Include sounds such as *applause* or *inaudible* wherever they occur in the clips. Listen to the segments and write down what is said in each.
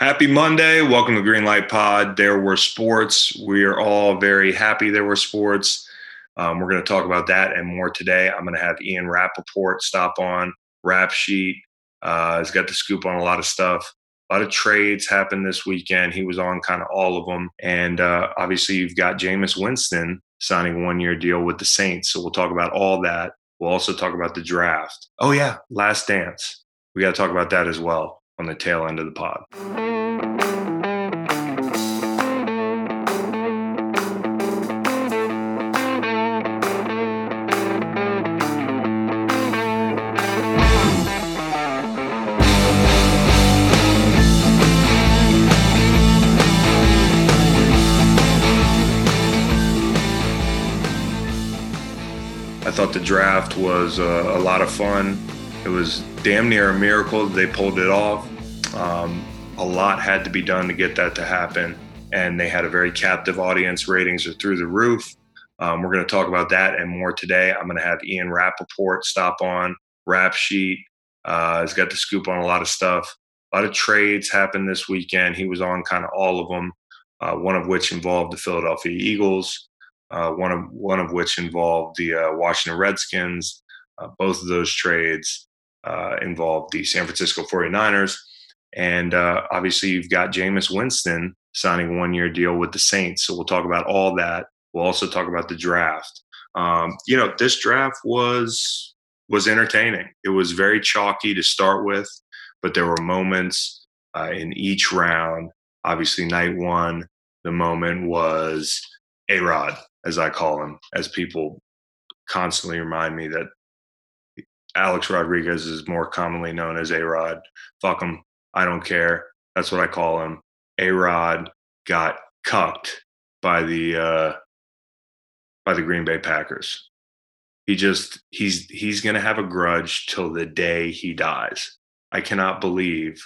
Happy Monday. Welcome to Green Light Pod. There were sports. We are all very happy there were sports. Um, we're going to talk about that and more today. I'm going to have Ian Rapoport stop on. Rap Sheet uh, has got the scoop on a lot of stuff. A lot of trades happened this weekend. He was on kind of all of them. And uh, obviously, you've got Jameis Winston signing one year deal with the Saints. So we'll talk about all that. We'll also talk about the draft. Oh, yeah, Last Dance. We got to talk about that as well on the tail end of the pod. Thought the draft was uh, a lot of fun. It was damn near a miracle that they pulled it off. Um, a lot had to be done to get that to happen, and they had a very captive audience. Ratings are through the roof. Um, we're going to talk about that and more today. I'm going to have Ian Rapoport stop on. Rap Sheet uh, has got the scoop on a lot of stuff. A lot of trades happened this weekend. He was on kind of all of them, uh, one of which involved the Philadelphia Eagles uh, one of one of which involved the uh, Washington Redskins. Uh, both of those trades uh, involved the San Francisco 49ers. And uh, obviously, you've got Jameis Winston signing one year deal with the Saints. So we'll talk about all that. We'll also talk about the draft. Um, you know, this draft was was entertaining. It was very chalky to start with, but there were moments uh, in each round. Obviously, night one, the moment was A Rod as I call him, as people constantly remind me that Alex Rodriguez is more commonly known as A Rod. Fuck him. I don't care. That's what I call him. A Rod got cucked by the uh, by the Green Bay Packers. He just he's he's gonna have a grudge till the day he dies. I cannot believe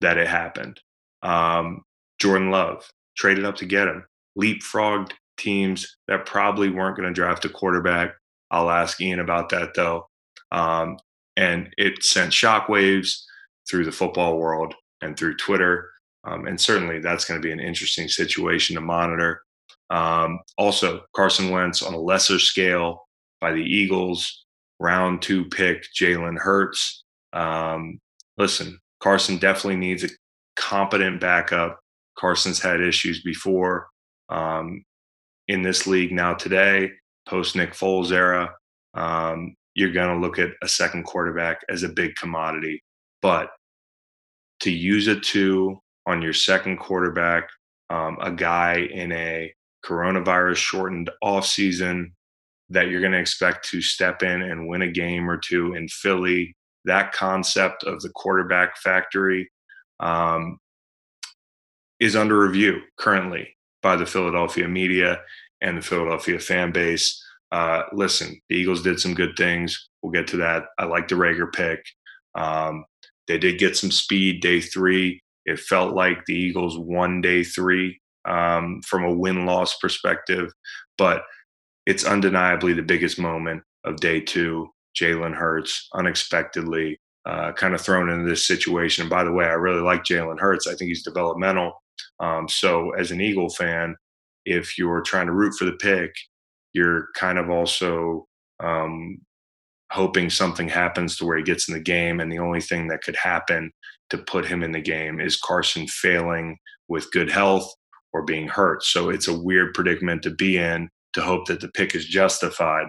that it happened. Um, Jordan Love traded up to get him, leapfrogged teams that probably weren't going to draft a quarterback. I'll ask Ian about that though. Um, and it sent shockwaves through the football world and through Twitter. Um, and certainly that's going to be an interesting situation to monitor. Um, also, Carson Wentz on a lesser scale by the Eagles, round two pick, Jalen Hurts. Um, listen, Carson definitely needs a competent backup. Carson's had issues before. Um, in this league now today, post Nick Foles era, um, you're going to look at a second quarterback as a big commodity. But to use a two on your second quarterback, um, a guy in a coronavirus shortened off season that you're going to expect to step in and win a game or two in Philly, that concept of the quarterback factory um, is under review currently by the Philadelphia media and the Philadelphia fan base. Uh, listen, the Eagles did some good things. We'll get to that. I like the Reagor pick. Um, they did get some speed day three. It felt like the Eagles won day three um, from a win loss perspective, but it's undeniably the biggest moment of day two. Jalen Hurts unexpectedly uh, kind of thrown into this situation. And by the way, I really like Jalen Hurts. I think he's developmental. Um, so as an Eagle fan, if you're trying to root for the pick, you're kind of also um, hoping something happens to where he gets in the game. And the only thing that could happen to put him in the game is Carson failing with good health or being hurt. So it's a weird predicament to be in to hope that the pick is justified.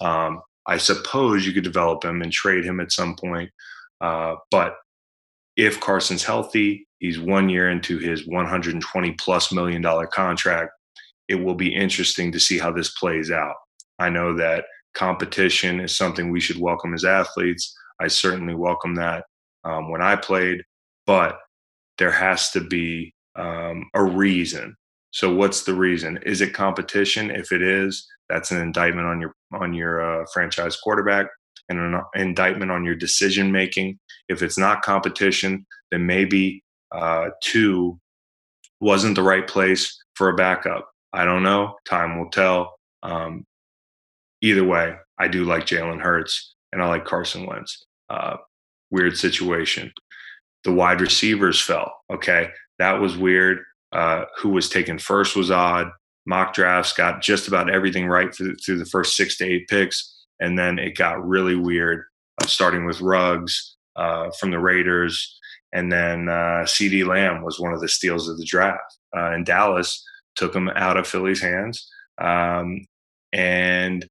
Um, I suppose you could develop him and trade him at some point. Uh, but if Carson's healthy, he's one year into his 120 plus million dollar contract it will be interesting to see how this plays out. I know that competition is something we should welcome as athletes. I certainly welcome that um, when I played, but there has to be um, a reason. So, what's the reason? Is it competition? If it is, that's an indictment on your on your uh, franchise quarterback and an indictment on your decision making. If it's not competition, then maybe uh, two wasn't the right place for a backup. I don't know. Time will tell. Um, either way, I do like Jalen Hurts and I like Carson Wentz. Uh, weird situation. the wide receivers fell. Okay, that was weird. Uh, who was taken first was odd. Mock drafts got just about everything right through, through the first six to eight picks, and then it got really weird, uh, starting with Ruggs uh, from the Raiders, and then uh, CeeDee Lamb was one of the steals of the draft. Uh, and Dallas took him out of Philly's hands, um, and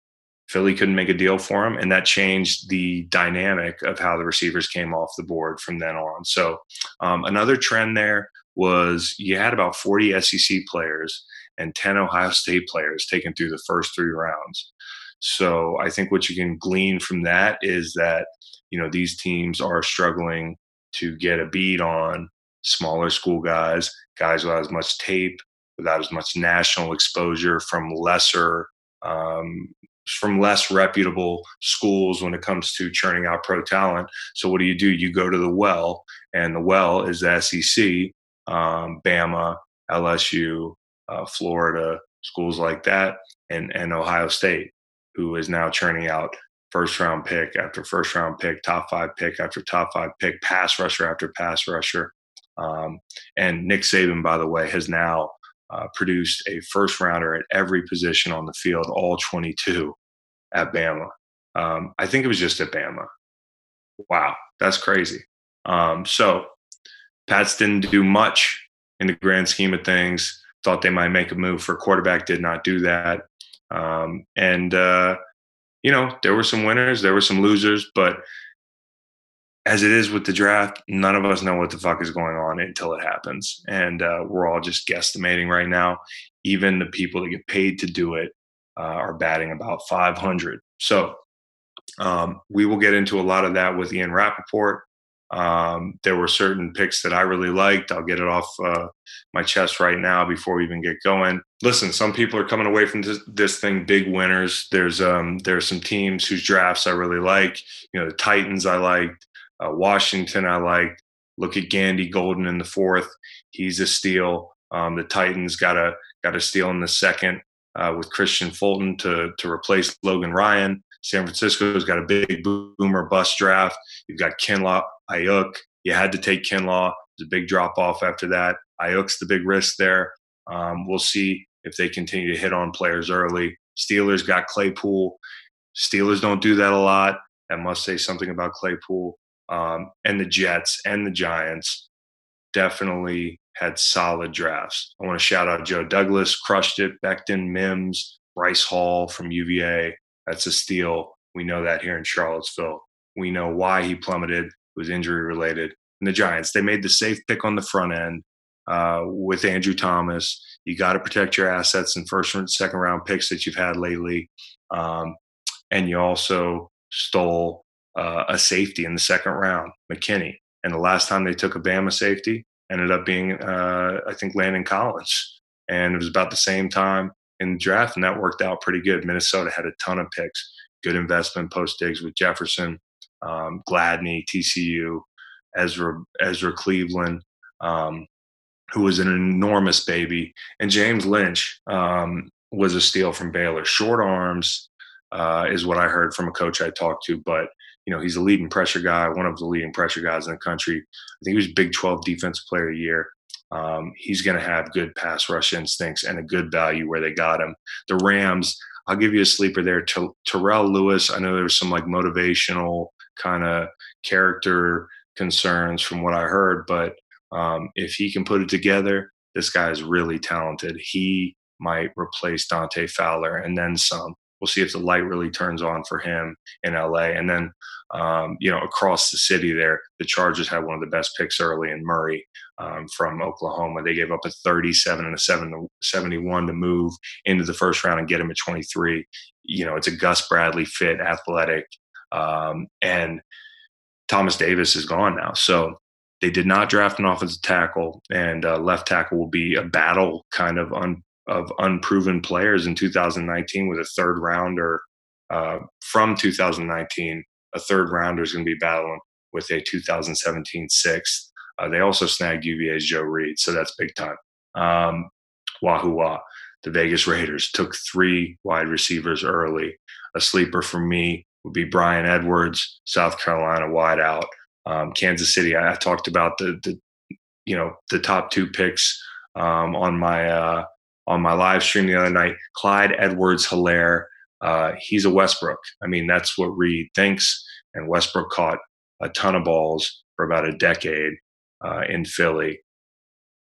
Philly couldn't make a deal for him, and that changed the dynamic of how the receivers came off the board from then on. So um, another trend there was you had about 40 SEC players and 10 Ohio State players taken through the first three rounds. So I think what you can glean from that is that you know these teams are struggling to get a beat on smaller school guys, guys without as much tape, without as much national exposure from lesser um, from less reputable schools when it comes to churning out pro talent. So what do you do? You go to the well, and the well is the SEC, um, Bama, LSU, uh, Florida, schools like that, and and Ohio State, who is now churning out first round pick after first round pick, top five pick after top five pick, pass rusher after pass rusher. Um, and Nick Saban, by the way, has now uh, produced a first rounder at every position on the field, all 22 at Bama. Um, I think it was just at Bama. Wow, that's crazy. Um, so Pats didn't do much in the grand scheme of things. Thought they might make a move for quarterback, did not do that. Um, and uh, you know, there were some winners, there were some losers, but as it is with the draft, none of us know what the fuck is going on until it happens. And uh, we're all just guesstimating right now. Even the people that get paid to do it uh, are batting about 500. So um, we will get into a lot of that with Ian Rapoport. Um, there were certain picks that I really liked. I'll get it off uh, my chest right now before we even get going. Listen, some people are coming away from this, this thing big winners. There's um, there's some teams whose drafts I really like. You know, the Titans I liked, uh, Washington I liked. Look at Gandy Golden in the fourth. He's a steal. Um, the Titans got a got a steal in the second uh, with Kristian Fulton to to replace Logan Ryan. San Francisco's got a big boomer bust draft. You've got Kinlaw, Aiyuk. You had to take Kinlaw. There's a big drop off after that. Aiyuk's the big risk there. Um, we'll see if they continue to hit on players early. Steelers got Claypool. Steelers don't do that a lot. That must say something about Claypool. Um, and the Jets and the Giants definitely had solid drafts. I want to shout out Joe Douglas, crushed it. Becton, Mims, Bryce Hall from UVA. That's a steal. We know that here in Charlottesville. We know why he plummeted. It was injury related. And the Giants, they made the safe pick on the front end uh, with Andrew Thomas. You got to protect your assets and first and second round picks that you've had lately. Um, and you also stole uh, a safety in the second round, McKinney. And the last time they took a Bama safety ended up being, uh, I think, Landon Collins. And it was about the same time in draft, and that worked out pretty good. Minnesota had a ton of picks, good investment post Diggs with Jefferson, um, Gladney, TCU, Ezra Ezra Cleveland, um, who was an enormous baby, and James Lynch um, was a steal from Baylor. Short arms uh, is what I heard from a coach I talked to, but you know he's a leading pressure guy, one of the leading pressure guys in the country. I think he was Big 12 Defensive Player of the Year. Um, he's going to have good pass rush instincts and a good value where they got him. The Rams, I'll give you a sleeper there. T- Terrell Lewis, I know there was some like motivational kind of character concerns from what I heard, but um, if he can put it together, this guy is really talented. He might replace Dante Fowler and then some. We'll see if the light really turns on for him in LA. And then, um, you know, across the city there, the Chargers had one of the best picks early in Murray um, from Oklahoma. They gave up a 37 and a 7 71 to move into the first round and get him at 23. You know, it's a Gus Bradley fit, athletic. Um, and Thomas Davis is gone now. So they did not draft an offensive tackle, and uh, left tackle will be a battle kind of un, of unproven players in 2019 with a third rounder uh, from 2019. A third rounder is going to be battling with a 2017 sixth. Uh, they also snagged UVA's Joe Reed, so that's big time. Um, Wahoo Wah. The Vegas Raiders took three wide receivers early. A sleeper for me would be Bryan Edwards, South Carolina wideout. Um, Kansas City. I, I, talked about the the you know the top two picks um, on my uh, on my live stream the other night. Clyde Edwards Helaire. Uh, he's a Westbrook. I mean, that's what Reid thinks. And Westbrook caught a ton of balls for about a decade uh, in Philly.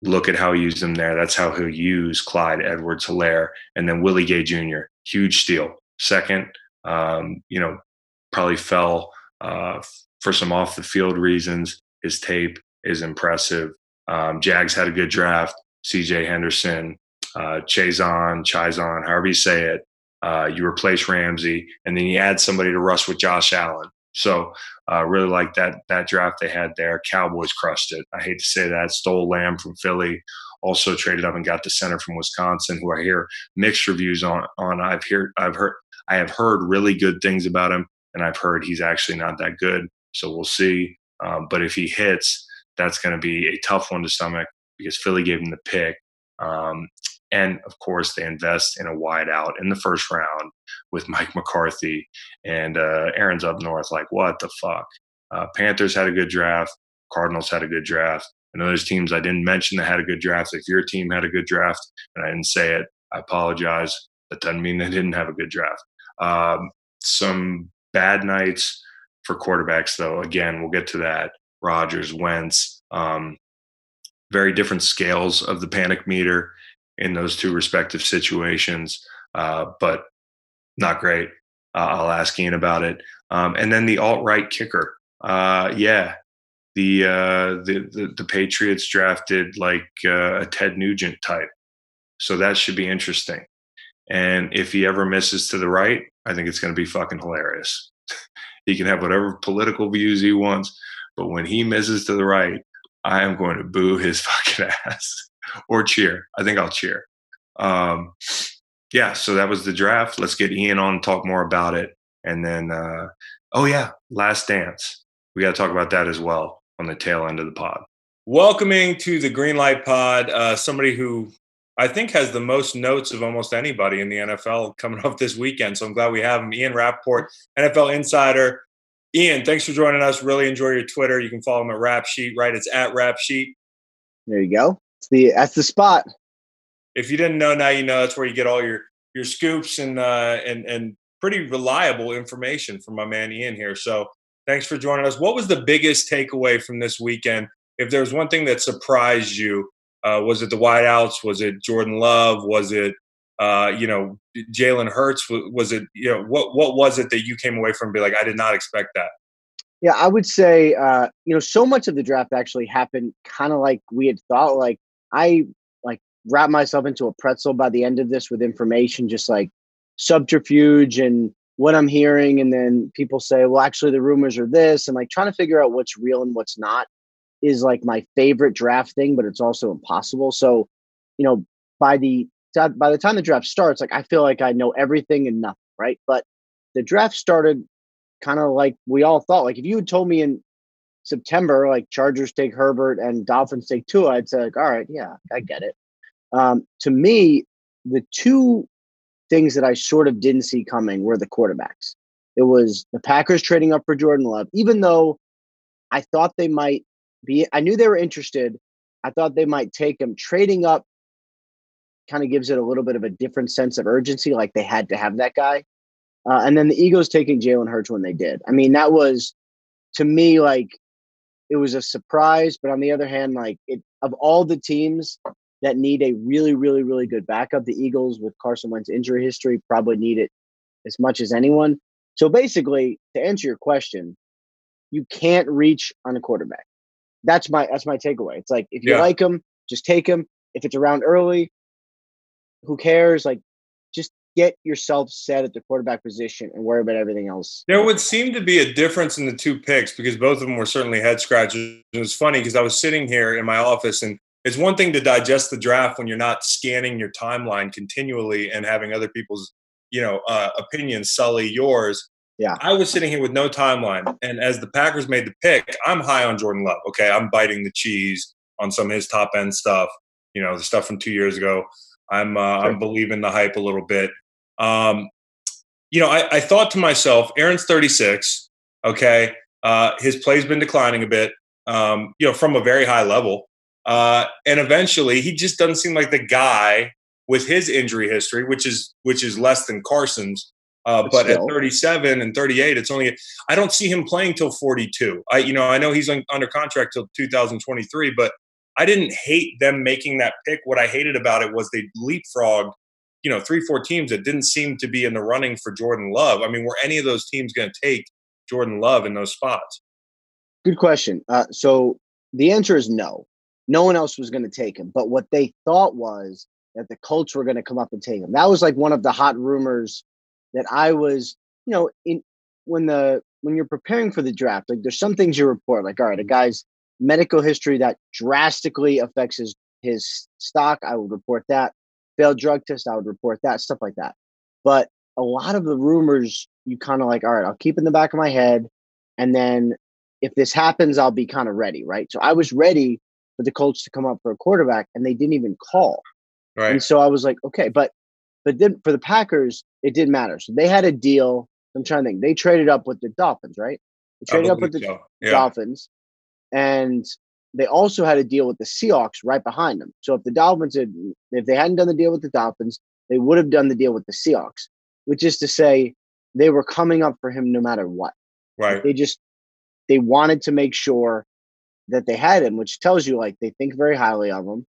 Look at how he used him there. That's how he'll use Clyde Edwards Helaire. And then Willie Gay Jr., huge steal. Second, um, you know, probably fell uh, for some off the field reasons. His tape is impressive. Um, Jags had a good draft. CJ Henderson, uh, Chaisson, Chaisson, however you say it. Uh, you replace Ramsey, and then you add somebody to rush with Josh Allen. So uh, really like that that draft they had there. Cowboys crushed it. I hate to say that. Stole Lamb from Philly. Also traded up and got the center from Wisconsin, who I hear mixed reviews on. On I've heard I've heard I have heard really good things about him, and I've heard he's actually not that good. So we'll see. Um, but if he hits, that's going to be a tough one to stomach because Philly gave him the pick. Um, and of course, they invest in a wideout in the first round with Mike *laughs* McCarthy. And uh, Aaron's up north, like, what the fuck? Uh, Panthers had a good draft. Cardinals had a good draft. And those teams I didn't mention that had a good draft. If your team had a good draft and I didn't say it, I apologize. That doesn't mean they didn't have a good draft. Um, some bad nights for quarterbacks, though. Again, we'll get to that. Rodgers, Wentz, um, very different scales of the panic meter in those two respective situations, uh, but not great. Uh, I'll ask Ian about it. Um, and then the alt right kicker. Uh, yeah, the, uh, the, the the Patriots drafted like uh, a Ted Nugent type, so that should be interesting. And if he ever misses to the right, I think it's going to be fucking hilarious. *laughs* he can have whatever political views he wants, but when he misses to the right, I am going to boo his *laughs* fucking ass or cheer. I think I'll cheer. Um, yeah, so that was the draft. Let's get Ian on and talk more about it. And then, uh, oh, yeah, Last Dance. We got to talk about that as well on the tail end of the pod. Welcoming to the Greenlight Pod, uh, somebody who I think has the most notes of almost anybody in the NFL coming *laughs* up this weekend. So I'm glad we have him. Ian Rapoport, NFL Insider. Ian, thanks for joining us. Really enjoy your Twitter. You can follow him at Rap Sheet, right? It's at Rap Sheet. There you go. It's the that's the spot. If you didn't know, now you know. That's where you get all your your scoops and uh, and and pretty reliable information from my man Ian here. So thanks for joining us. What was the biggest takeaway from this weekend? If there was one thing that surprised you, uh, was it the wideouts? Was it Jordan Love? Was it uh, you know Jalen Hurts? Was it you know what what was it that you came away from? Be like, I did not expect that. Yeah, I would say, uh, you know, so much of the draft actually happened kind of like we had thought. Like I like wrap myself into a pretzel by the end of this with information, just like subterfuge and what I'm hearing, and then people say, well, actually, the rumors are this, and like trying to figure out what's real and what's not is like my favorite draft thing, but it's also impossible. So, you know, by the by the time the draft starts, like I feel like I know everything and nothing, right? But the draft started kind of like we all thought. Like if you had told me in September, like Chargers take Herbert and Dolphins take Tua, I'd say like, all right, yeah, I get it. Um, to me, the two things that I sort of didn't see coming were the quarterbacks. It was the Packers trading up for Jordan Love, even though I thought they might be. I knew they were interested. I thought they might take him. Trading up kind of gives it a little bit of a different sense of urgency, like they had to have that guy. Uh, and then the Eagles taking Jalen Hurts when they did. I mean, that was to me like it was a surprise. But on the other hand, like it of all the teams that need a really, really, really good backup, the Eagles with Carson Wentz injury history probably need it as much as anyone. So basically, to answer your question, you can't reach on a quarterback. That's my that's my takeaway. It's like if you yeah. like him, just take him. If it's around early, who cares? Like get yourself set at the quarterback position and worry about everything else. There would seem to be a difference in the two picks because both of them were certainly head scratchers. It was funny because I was sitting here in my office and it's one thing to digest the draft when you're not scanning your timeline continually and having other people's, you know, uh, opinions sully yours. Yeah. I was sitting here with no timeline. And as the Packers made the pick, I'm high on Jordan Love. Okay. I'm biting the cheese on some of his top end stuff, you know, the stuff from two years ago. I'm uh, sure. I'm believing the hype a little bit. Um, you know, I, I thought to myself, Aaron's 36. Okay, Uh, his play's been declining a bit, um, you know, from a very high level. Uh, and eventually, he just doesn't seem like the guy with his injury history, which is which is less than Carson's. Uh, but, but at 37 and 38, it's only I don't see him playing till 42. I you know I know he's on, under contract till 2023, but I didn't hate them making that pick. What I hated about it was they leapfrogged, you know, three four teams that didn't seem to be in the running for Jordan Love. I mean, were any of those teams going to take Jordan Love in those spots? Good question. Uh, so the answer is no. No one else was going to take him. But what they thought was that the Colts were going to come up and take him. That was like one of the hot rumors that I was, you know, in when the when you're preparing for the draft, like there's some things you report, like, all right, a guy's medical history that drastically affects his his stock, I would report that. Failed drug test, I would report that, stuff like that. But a lot of the rumors you kind of like, all right, I'll keep in the back of my head. And then if this happens, I'll be kind of ready, right? So I was ready for the Colts to come up for a quarterback and they didn't even call. Right. And so I was like, okay, but but then for the Packers, it didn't matter. So they had a deal. I'm trying to think. They traded up with the Dolphins, right? They traded up with the so. yeah. Dolphins. And they also had a deal with the Seahawks right behind them. So if the Dolphins had, if they hadn't done the deal with the Dolphins, they would have done the deal with the Seahawks, which is to say they were coming up for him no matter what. Right. They just, they wanted to make sure that they had him, which tells you like they think very highly of him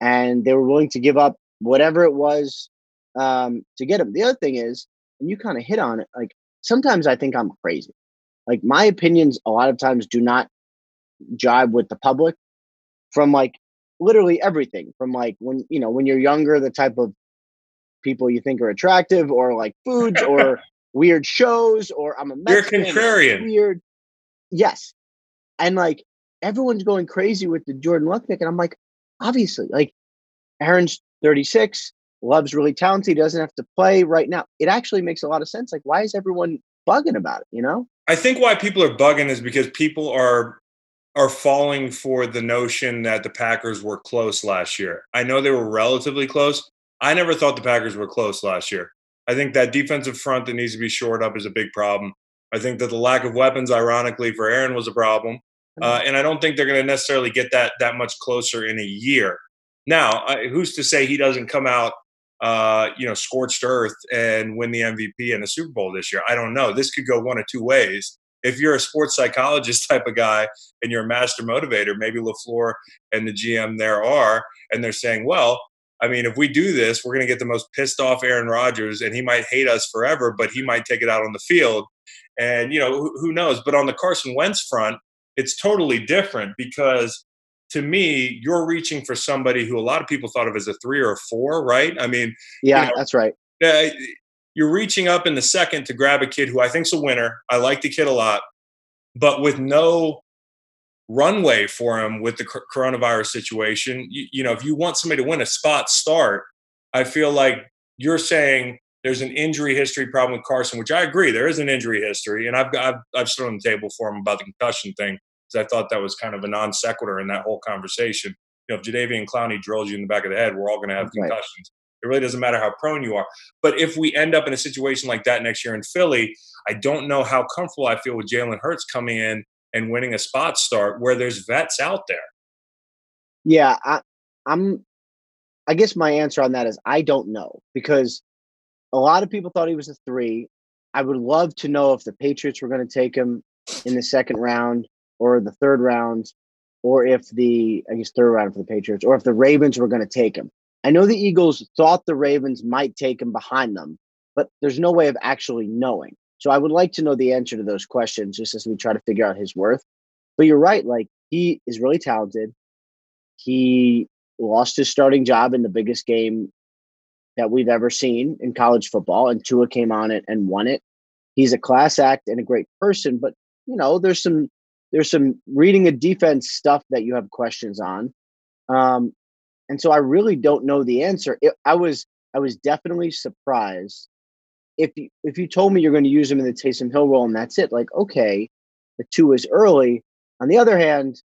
and they were willing to give up whatever it was um, to get him. The other thing is, and you kind of hit on it, like sometimes I think I'm crazy. Like my opinions a lot of times do not jibe with the public from like literally everything from like when you know when you're younger the type of people you think are attractive or like foods *laughs* or weird shows or I'm a Mexican, you're contrarian. weird. Yes. And like everyone's going crazy with the Jordan Love pick and I'm like obviously like Aaron's 36 Love's really talented he doesn't have to play right now. It actually makes a lot of sense like why is everyone bugging about it you know? I think why people are bugging is because people are are falling for the notion that the Packers were close last year. I know they were relatively close. I never thought the Packers were close last year. I think that defensive front that needs to be shored up is a big problem. I think that the lack of weapons, ironically, for Aaron was a problem. Uh, and I don't think they're going to necessarily get that that much closer in a year. Now, uh, who's to say he doesn't come out, uh, you know, scorched earth and win the MVP and the Super Bowl this year? I don't know. This could go one of two ways if you're a sports psychologist *laughs* type of guy and you're a master motivator, maybe LaFleur and the GM there are, and they're saying, well, I mean, if we do this, we're going to get the most pissed off Aaron Rodgers, and he might hate us forever, but he might take it out on the field. And, you know, who, who knows? But on the Carson Wentz front, it's totally different because to me, you're reaching for somebody who a lot of people thought of as a three or a four, right? I mean, yeah, you know, that's right. Uh, you're reaching up in the second to grab a kid who I think's a winner. I like the kid a lot, but with no runway for him with the coronavirus situation. You, you know, if you want somebody to win a spot start, I feel like you're saying there's an injury history problem with Carson, which I agree there is an injury history, and I've I've, I've stood on the table for him about the concussion thing because I thought that was kind of a non sequitur in that whole conversation. You know, if Jadeveon Clowney drills you in the back of the head, we're all going to have right. concussions. It really doesn't matter how prone you are. But if we end up in a situation like that next year in Philly, I don't know how comfortable I feel with Jalen Hurts coming in and winning a spot start where there's vets out there. Yeah, I, I'm. I guess my answer on that is I don't know because a lot of people thought he was a three. I would love to know if the Patriots were going to take him in the second round or the third round, or if the I guess third round for the Patriots, or if the Ravens were going to take him. I know the Eagles thought the Ravens might take him behind them, but there's no way of actually knowing. So I would like to know the answer to those questions just as we try to figure out his worth. But you're right, like he is really talented. He lost his starting job in the biggest game that we've ever seen in college football, and Tua came on it and won it. He's a class act and a great person, but you know, there's some there's some reading a defense stuff that you have questions on. Um, and so I really don't know the answer. It, I was I was definitely surprised if you if you told me you're going to use him in the Taysom Hill role and that's it. Like okay, the two is early. On the other hand,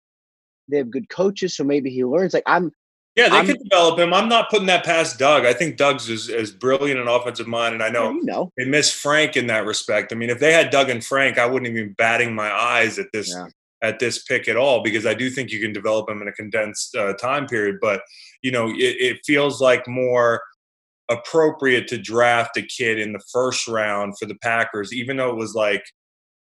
they have good coaches, so maybe he learns. Like I'm Yeah, they I'm- could develop him. I'm not putting that past Doug. I think Doug's is as brilliant an offensive mind, and I know you know, they miss Frank in that respect. I mean, if they had Doug and Frank, I wouldn't even be batting my eyes at this Yeah. At this pick at all because I do think you can develop him in a condensed uh, time period. But you know, it, it feels like more appropriate to draft a kid in the first round for the Packers, even though it was like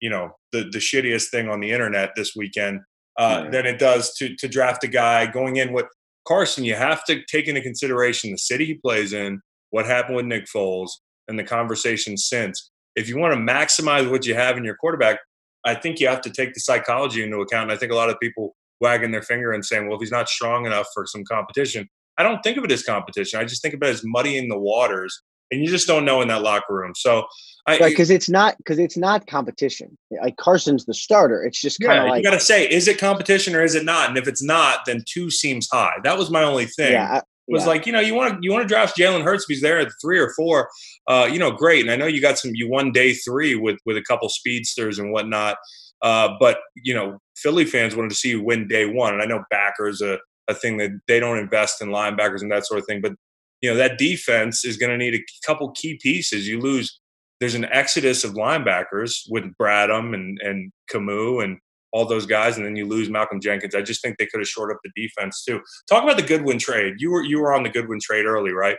you know the the shittiest thing on the internet this weekend. Uh. Than it does to to draft a guy going in with Carson. You have to take into consideration the city he plays in, what happened with Nick Foles, and the conversation since. If you want to maximize what you have in your quarterback, I think you have to take the psychology into account. And I think a lot of people wagging their finger and saying, well, if he's not strong enough for some competition, I don't think of it as competition. I just think of it as muddying the waters. And you just don't know in that locker room. So I, right? Because it's not because it's not competition. Like Carson's the starter. It's just kind yeah, of like you got to say, is it competition or is it not? And if it's not, then two seems high. That was my only thing. yeah, was yeah. like, you know, you want to you want to draft Jalen Hurts he's there at three or four, uh, you know, great. And I know you got some you won day three with with a couple speedsters and whatnot. Uh, but you know, Philly fans wanted to see you win day one. And I know backers a, a thing that they don't invest in linebackers and that sort of thing. But you know, that defense is going to need a couple key pieces. You lose there's an exodus of linebackers with Bradham and and Camus and all those guys, and then you lose Malcolm Jenkins. I just think they could have shored up the defense too. Talk about the Goodwin trade. You were you were on the Goodwin trade early, right?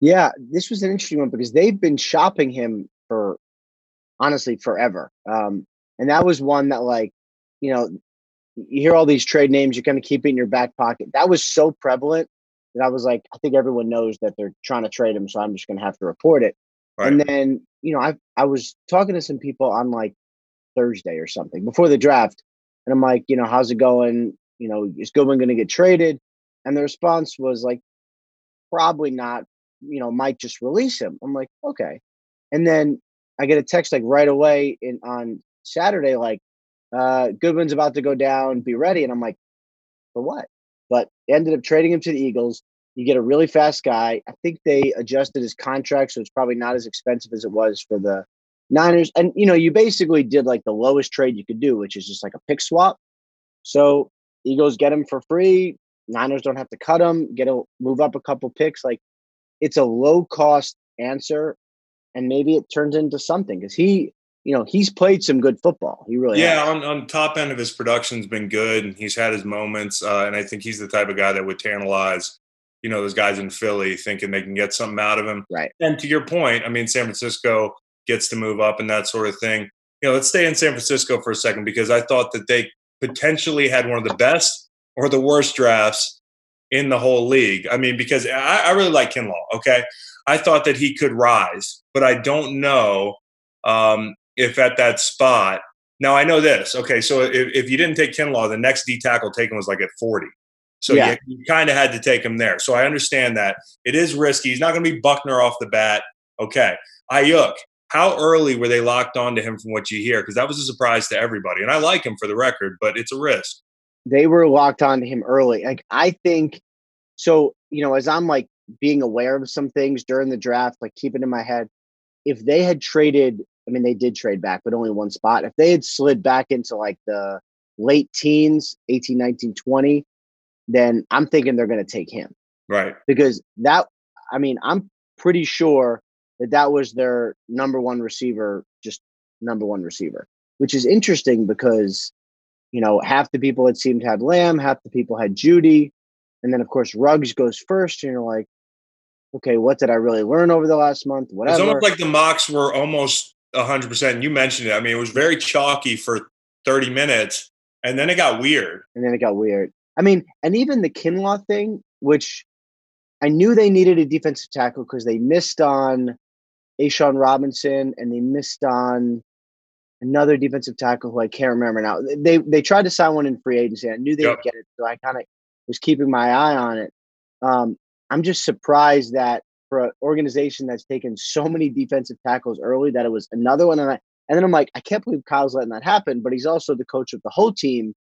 Yeah, this was an interesting one because they've been shopping him for honestly forever. Um, and that was one that like, you know, you hear all these trade names, you're going to keep it in your back pocket. That was so prevalent that I was like, I think everyone knows that they're trying to trade him, so I'm just going to have to report it. Right. And then, you know, I I was talking to some people on like Thursday or something before the draft, and I'm like, you know, how's it going? You know, is Goodwin going to get traded? And the response was like, probably not. You know, might just release him. I'm like, okay. And then I get a text like right away in on Saturday, like, uh, Goodwin's about to go down, be ready. And I'm like, for what? But ended up trading him to the Eagles. You get a really fast guy. I think they adjusted his contract, so it's probably not as expensive as it was for the Niners. And you know, you basically did like the lowest trade you could do, which is just like a pick swap. So Eagles get him for free. Niners don't have to cut him. Get a move up a couple picks. Like it's a low cost answer, and maybe it turns into something because he, you know, he's played some good football. He really Yeah, has. on, on top end of his production's been good, and he's had his moments. Uh, and I think he's the type of guy that would tantalize, you know, those guys in Philly thinking they can get something out of him. Right. And to your point, I mean, San Francisco gets to move up and that sort of thing. You know, let's stay in San Francisco for a second because I thought that they potentially had one of the best or the worst drafts in the whole league. I mean, because I, I really like Kinlaw. Okay, I thought that he could rise, but I don't know um, if at that spot. Now I know this. Okay, so if, if you didn't take Kinlaw, the next D tackle taken was like at forty. So Yeah. you, you kind of had to take him there. So I understand that it is risky. He's not going to be Buckner off the bat. Okay, Aiyuk. How early were they locked onto him from what you hear? Because that was a surprise to everybody, and I like him for the record, but it's a risk. they were locked on to him early. Like I think so, you know, as I'm like being aware of some things during the draft, like keeping in my head, if they had traded, I mean, they did trade back, but only one spot. If they had slid back into like the late teens, 18, 19, 20, then I'm thinking they're going to take him Right. because that, I mean, I'm pretty sure that that was their number one receiver, just number one receiver, which is interesting because, you know, half the people it seemed had Lamb, half the people had Jeudy. And then, of course, Ruggs goes first. And you're like, okay, what did I really learn over the last month? Whatever. It's almost like the mocks were almost 100%. And you mentioned it. I mean, it was very chalky for 30 minutes, and then it got weird. and then it got weird. I mean, and even the Kinlaw thing, which I knew they needed a defensive tackle because they missed on Ashawn Robinson and they missed on another defensive tackle who I can't remember now. They they tried to sign one in free agency. I knew they Yep. would get it, so I kind of was keeping my eye on it. Um, I'm just surprised that for an organization that's taken so many defensive tackles early, that it was another one. And, I, and then I'm like, I can't believe Kyle's letting that happen. But he's also the coach of the whole team,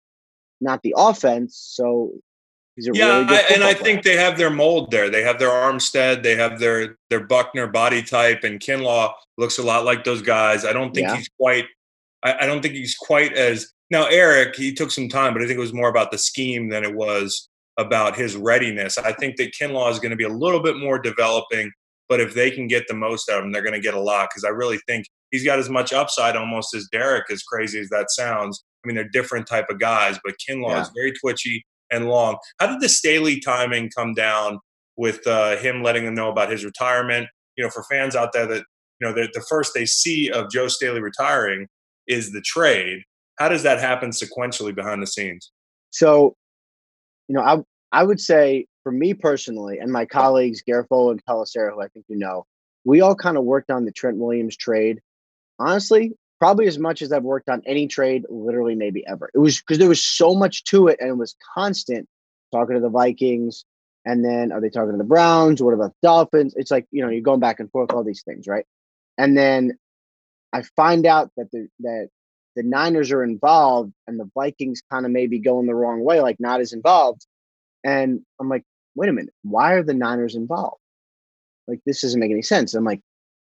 not the offense. So Yeah, really I, and I football think they have their mold there. They have their Armstead, they have their their Buckner body type, and Kinlaw looks a lot like those guys. I don't think Yeah. he's quite. I, I don't think he's quite as now. Arik, he took some time, but I think it was more about the scheme than it was about his readiness. I think that Kinlaw is going to be a little bit more developing, but if they can get the most out of him, they're going to get a lot because I really think he's got as much upside almost as Derek, as crazy as that sounds. I mean, they're different type of guys, but Kinlaw yeah. is very twitchy and long. How did the Staley timing come down with uh, him letting them know about his retirement? You know, for fans out there that you know the, first they see of Joe Staley retiring is the trade. How does that happen sequentially behind the scenes? So, you know, I I would say for me personally and my colleagues Garafolo and Pelissero, who I think you know, we all kind of worked on the Trent Williams trade. Honestly, probably as much as I've worked on any trade, literally maybe ever. It was because there was so much to it and it was constant talking to the Vikings. And then are they talking to the Browns? What about the Dolphins? It's like, you know, you're going back and forth, all these things, right? And then I find out that the that the Niners are involved and the Vikings kind of maybe going the wrong way, like not as involved. And I'm like, wait a minute, why are the Niners involved? Like this doesn't make any sense. I'm like,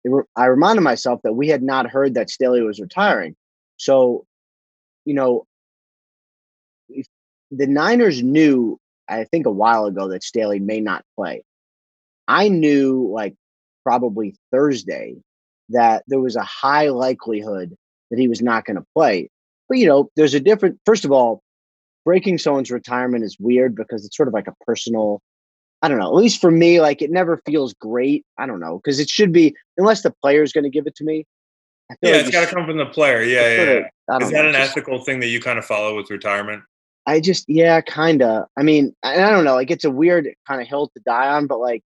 were, I reminded myself that we had not heard that Staley was retiring. So, you know, the Niners knew, I think, a while ago that Staley may not play. I knew, like, probably Thursday that there was a high likelihood that he was not going to play. But, you know, there's a different, first of all, breaking someone's retirement is weird because it's sort of like a personal I don't know. At least for me, like it never feels great. I don't know because it should be unless the player is going to give it to me. yeah, like it's got to come from the player. Yeah, yeah. yeah. Is that know, an just, ethical thing that you kind of follow with retirement? I just, yeah, kind of. I mean, I, I don't know. Like it's a weird kind of hill to die on, but like,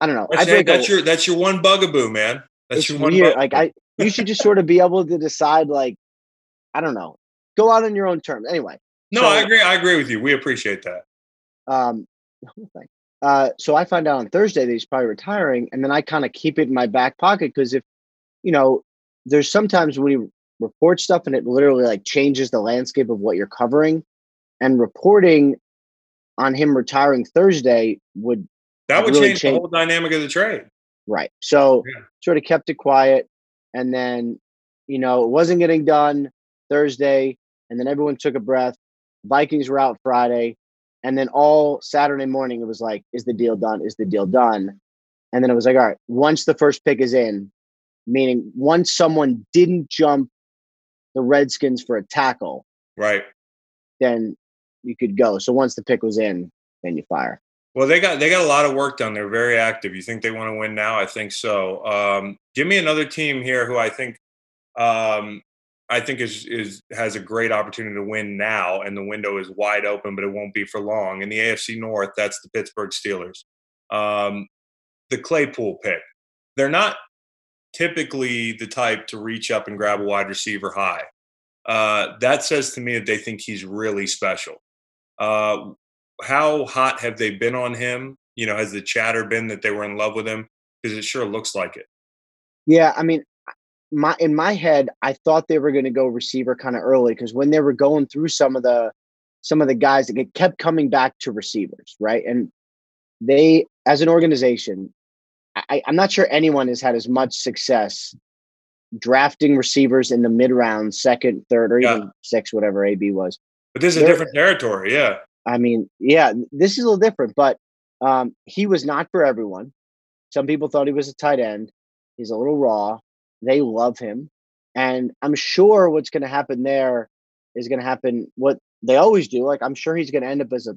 I don't know. That's, I that's a, your that's your one bugaboo, man. That's your one. Weird. Like I, you should just sort of be able to decide. Like, I don't know. Go out on your own terms. Anyway. No, so, I agree. I agree with you. We appreciate that. Um. Uh, so I find out on Thursday that he's probably retiring, and then I kind of keep it in my back pocket because if you know, there's sometimes when you report stuff and it literally like changes the landscape of what you're covering, and reporting on him retiring Thursday would that would really change, change, the whole dynamic of the trade. Right. So yeah. sort of kept it quiet, and then you know it wasn't getting done Thursday, and then everyone took a breath. Vikings were out Friday. And then all Saturday morning, it was like, is the deal done? Is the deal done? And then it was like, all right, once the first pick is in, meaning once someone didn't jump the Redskins for a tackle, right? Then you could go. So once the pick was in, then you fire. Well, they got they got a lot of work done. They're very active. You think they want to win now? I think so. Um, give me another team here who I think um, I think is is has a great opportunity to win now, and the window is wide open, but it won't be for long. In the AFC North, that's the Pittsburgh Steelers. Um, the Claypool pick. They're not typically the type to reach up and grab a wide receiver high. Uh, that says to me that they think he's really special. Uh, how hot have they been on him? You know, has the chatter been that they were in love with him? Because it sure looks like it. Yeah, I mean, my in my head, I thought they were going to go receiver kind of early because when they were going through some of the some of the guys that kept coming back to receivers, right? And they, as an organization, I, I'm not sure anyone has had as much success drafting receivers in the mid round, second, third, or yeah. even six, whatever AB was. But this is They're, a different territory, yeah. I mean, yeah, this is a little different, but um, he was not for everyone. Some people thought he was a tight end. He's a little raw. They love him. And I'm sure what's going to happen there is going to happen what they always do. Like, I'm sure he's going to end up as a,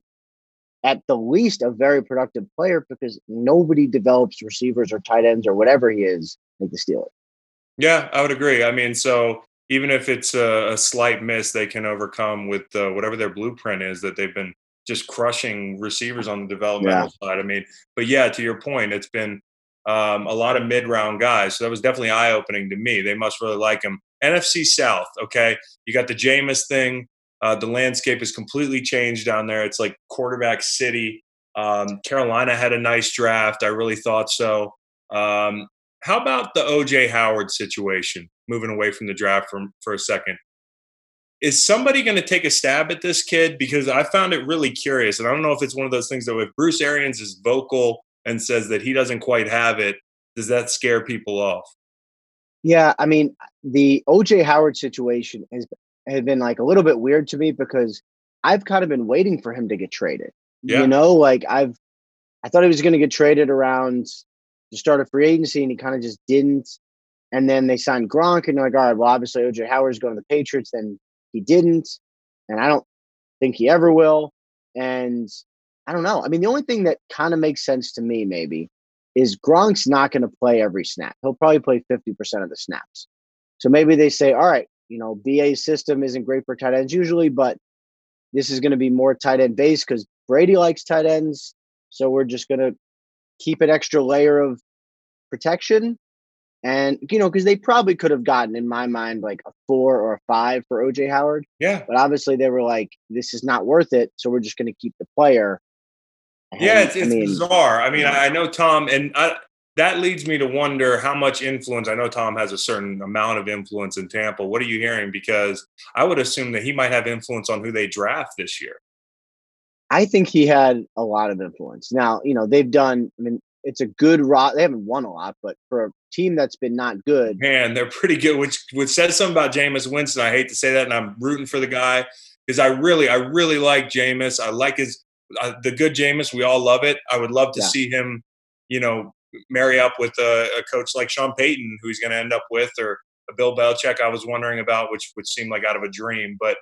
at the least, a very productive player because nobody develops receivers or tight ends or whatever he is like the Steelers. Yeah, I would agree. I mean, so even if it's a, a slight miss, they can overcome with uh, whatever their blueprint is that they've been just crushing receivers on the developmental yeah. side. I mean, but yeah, to your point, it's been um, a lot of mid round guys. So that was definitely eye opening to me. They must really like him. NFC South, okay. You got the Jameis thing. Uh, the landscape has completely changed down there. It's like quarterback city. Um, Carolina had a nice draft. I really thought so. Um, how about the OJ Howard situation? Moving away from the draft for, for a second. Is somebody going to take a stab at this kid? Because I found it really curious. And I don't know if it's one of those things that if Bruce Arians is vocal and says that he doesn't quite have it, does that scare people off? Yeah, I mean, the OJ Howard situation has has been like a little bit weird to me because I've kind of been waiting for him to get traded. Yeah. You know, like I've I thought he was going to get traded around to start a free agency, and he kind of just didn't. And then they signed Gronk, and they're like, all right, well, obviously OJ Howard's going to the Patriots. Then he didn't, and I don't think he ever will. And I don't know. I mean, the only thing that kind of makes sense to me, maybe, is Gronk's not going to play every snap. He'll probably play 50% of the snaps. So maybe they say, all right, you know, BA's system isn't great for tight ends usually, but this is going to be more tight end based because Brady likes tight ends. So we're just going to keep an extra layer of protection. And, you know, because they probably could have gotten, in my mind, like a four or a five for OJ Howard. Yeah. But obviously they were like, this is not worth it. So we're just going to keep the player. Yeah, it's, it's I mean, bizarre. I mean, yeah. I know Tom, and I, that leads me to wonder how much influence. I know Tom has a certain amount of influence in Tampa. What are you hearing? Because I would assume that he might have influence on who they draft this year. I think he had a lot of influence. Now, you know, they've done, I mean, it's a good rot. They haven't won a lot, but for a team that's been not good. Man, they're pretty good, which, which says something about Jameis Winston. I hate to say that, and I'm rooting for the guy because I really, I really like Jameis. I like his, uh, the good Jameis. We all love it. I would love to yeah. see him, you know, marry up with a, a coach like Sean Payton, who he's going to end up with, or a Bill Belichick. I was wondering about, which would seem like out of a dream, but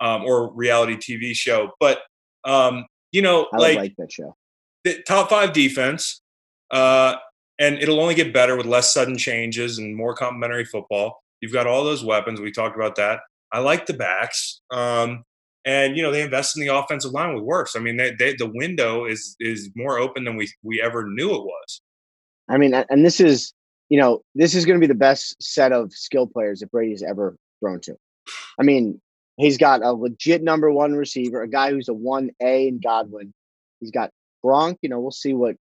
um, or reality TV show. But um, you know, I like, like that show. The top five defense, uh, and it'll only get better with less sudden changes and more complementary football. You've got all those weapons. We talked about that. I like the backs. Um, and you know they invest in the offensive line with Wirfs. I mean, they, they, the window is is more open than we we ever knew it was. I mean, and this is you know this is going to be the best set of skill players that Brady's ever thrown to. I mean, he's got a legit number one receiver, a guy who's a one A in Godwin. He's got Gronk. You know, we'll see what.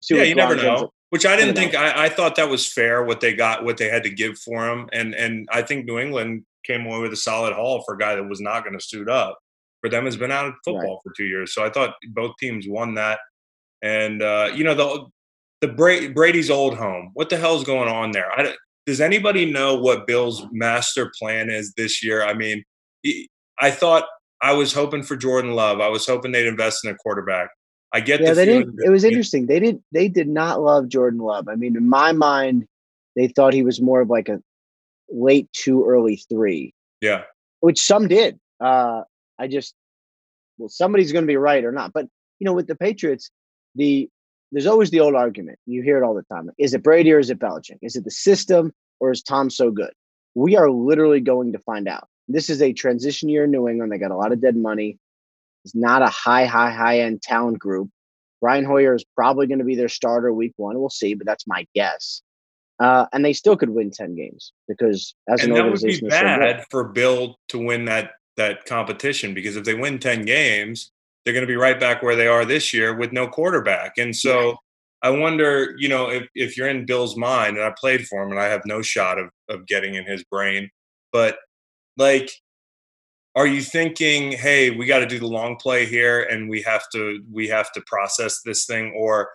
See yeah, what you never know. Which I didn't think. I, I thought that was fair what they got, what they had to give for him, and and I think New England came away with a solid haul for a guy that was not going to suit up. For them, has been out of football right. for two years, so I thought both teams won that. And uh, you know the the Bra- Brady's old home. What the hell's going on there? I, does anybody know what Bill's master plan is this year? I mean, I thought I was hoping for Jordan Love. I was hoping they'd invest in a quarterback. I get yeah, the they didn't. It was interesting. They did. They did not love Jordan Love. I mean, in my mind, they thought he was more of like a late two, early three. Yeah, which some did. Uh, I just well, somebody's going to be right or not. But you know, with the Patriots, the there's always the old argument. You hear it all the time. Is it Brady or is it Belichick? Is it the system or is Tom so good? We are literally going to find out. This is a transition year in New England. They got a lot of dead money. It's not a high, high, high end talent group. Brian Hoyer is probably going to be their starter week one. We'll see, but that's my guess. Uh, and they still could win ten games because as and an organization, that would be bad so for Bill to win that that competition because if they win ten games, they're going to be right back where they are this year with no quarterback. And so I wonder, you know, if, if you're in Bill's mind, and I played for him and I have no shot of, of getting in his brain, but like, are you thinking, hey, we got to do the long play here and we have to we have to process this thing or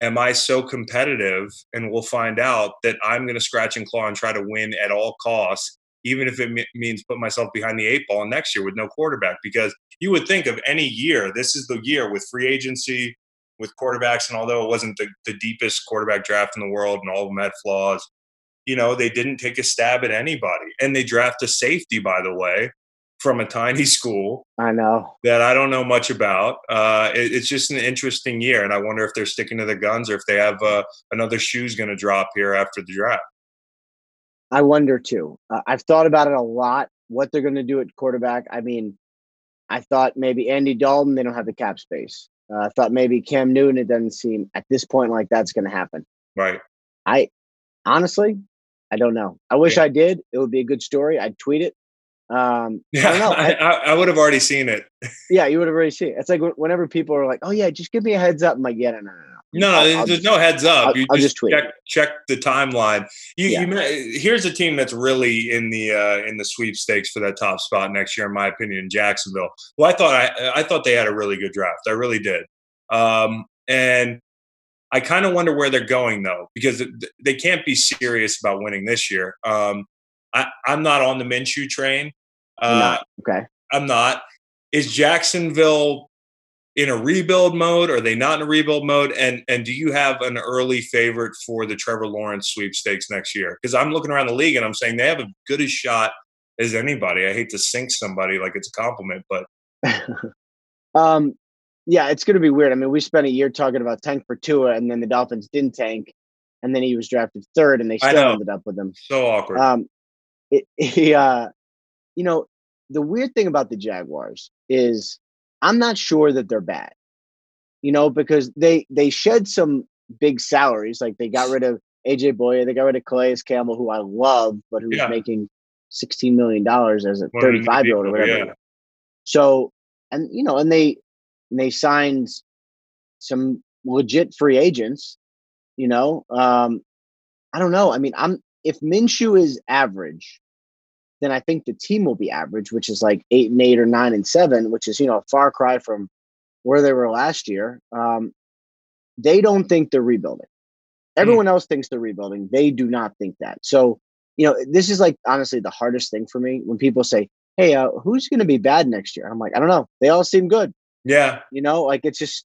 am I so competitive and we'll find out that I'm going to scratch and claw and try to win at all costs even if it m- means put myself behind the eight ball next year with no quarterback. Because you would think of any year, this is the year with free agency, with quarterbacks, and although it wasn't the, the deepest quarterback draft in the world and all of them had flaws, you know, they didn't take a stab at anybody. And they draft a safety, by the way, from a tiny school. I know. That I don't know much about. Uh, it, it's just an interesting year. And I wonder if they're sticking to the guns or if they have uh, another shoe's going to drop here after the draft. I wonder too. Uh, I've thought about it a lot. What they're going to do at quarterback. I mean, I thought maybe Andy Dalton. They don't have the cap space. Uh, I thought maybe Cam Newton. It doesn't seem at this point like that's going to happen. Right. I honestly, I don't know. I wish yeah. I did. It would be a good story. I'd tweet it. Um, yeah, *laughs* I, I, I, I, would have already seen it. *laughs* yeah, you would have already seen it. It's like whenever people are like, "Oh yeah, just give me a heads up." I'm like, "Yeah, no, no, no." No, no, there's just, no heads up. I'll, you I'll just, just check, check the timeline. You, yeah. you, here's a team that's really in the uh, in the sweepstakes for that top spot next year, in my opinion, Jacksonville. Well, I thought I I thought they had a really good draft. I really did, um, and I kind of wonder where they're going though, because they can't be serious about winning this year. Um, I, am not on the Minshew train. Uh, okay, I'm not. Is Jacksonville in a rebuild mode? Are they not in a rebuild mode? And and do you have an early favorite for the Trevor Lawrence sweepstakes next year? Because I'm looking around the league and I'm saying they have a good a shot as anybody. I hate to sink somebody like it's a compliment, but *laughs* um, yeah, it's going to be weird. I mean, we spent a year talking about tank for Tua, and then the Dolphins didn't tank, and then he was drafted third, and they still ended up with him. So awkward. Um, it, *laughs* he, uh, you know, the weird thing about the Jaguars is I'm not sure that they're bad. You know, because they they shed some big salaries, like they got rid of AJ Bouye, they got rid of Calais Campbell, who I love, but who's yeah. making sixteen million dollars as a thirty five year old or whatever. Yeah. So, and you know, and they and they signed some legit free agents. You know, um, I don't know. I mean, I'm if Minshew is average, then I think the team will be average, which is like eight and eight or nine and seven, which is you know a far cry from where they were last year. Um, they don't think they're rebuilding. Hmm. Everyone mm. else thinks they're rebuilding. They do not think that. So you know, this is like honestly the hardest thing for me when people say, "Hey, uh, who's going to be bad next year?" I'm like, I don't know. They all seem good. Yeah, you know, like it's just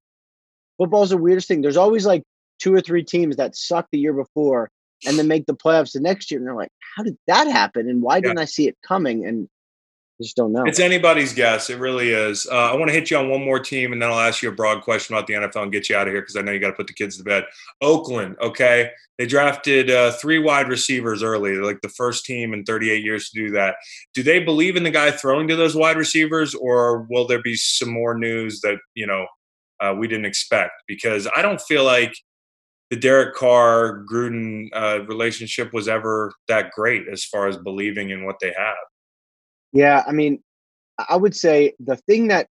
football's the weirdest thing. There's always like two or three teams that suck the year before and then make the playoffs the next year. And they're like, how did that happen? And why didn't I see it coming? And I just don't know. It's anybody's guess. It really is. Uh, I want to hit you on one more team, and then I'll ask you a broad question about the NFL and get you out of here because I know you got to put the kids to bed. Oakland, okay. They drafted uh, three wide receivers early. They're like the first team in 38 years to do that. Do they believe in the guy throwing to those wide receivers, or will there be some more news that you know uh, we didn't expect? Because I don't feel like the Derek Carr Gruden uh, relationship was ever that great as far as believing in what they have. Yeah, I mean, I would say the thing that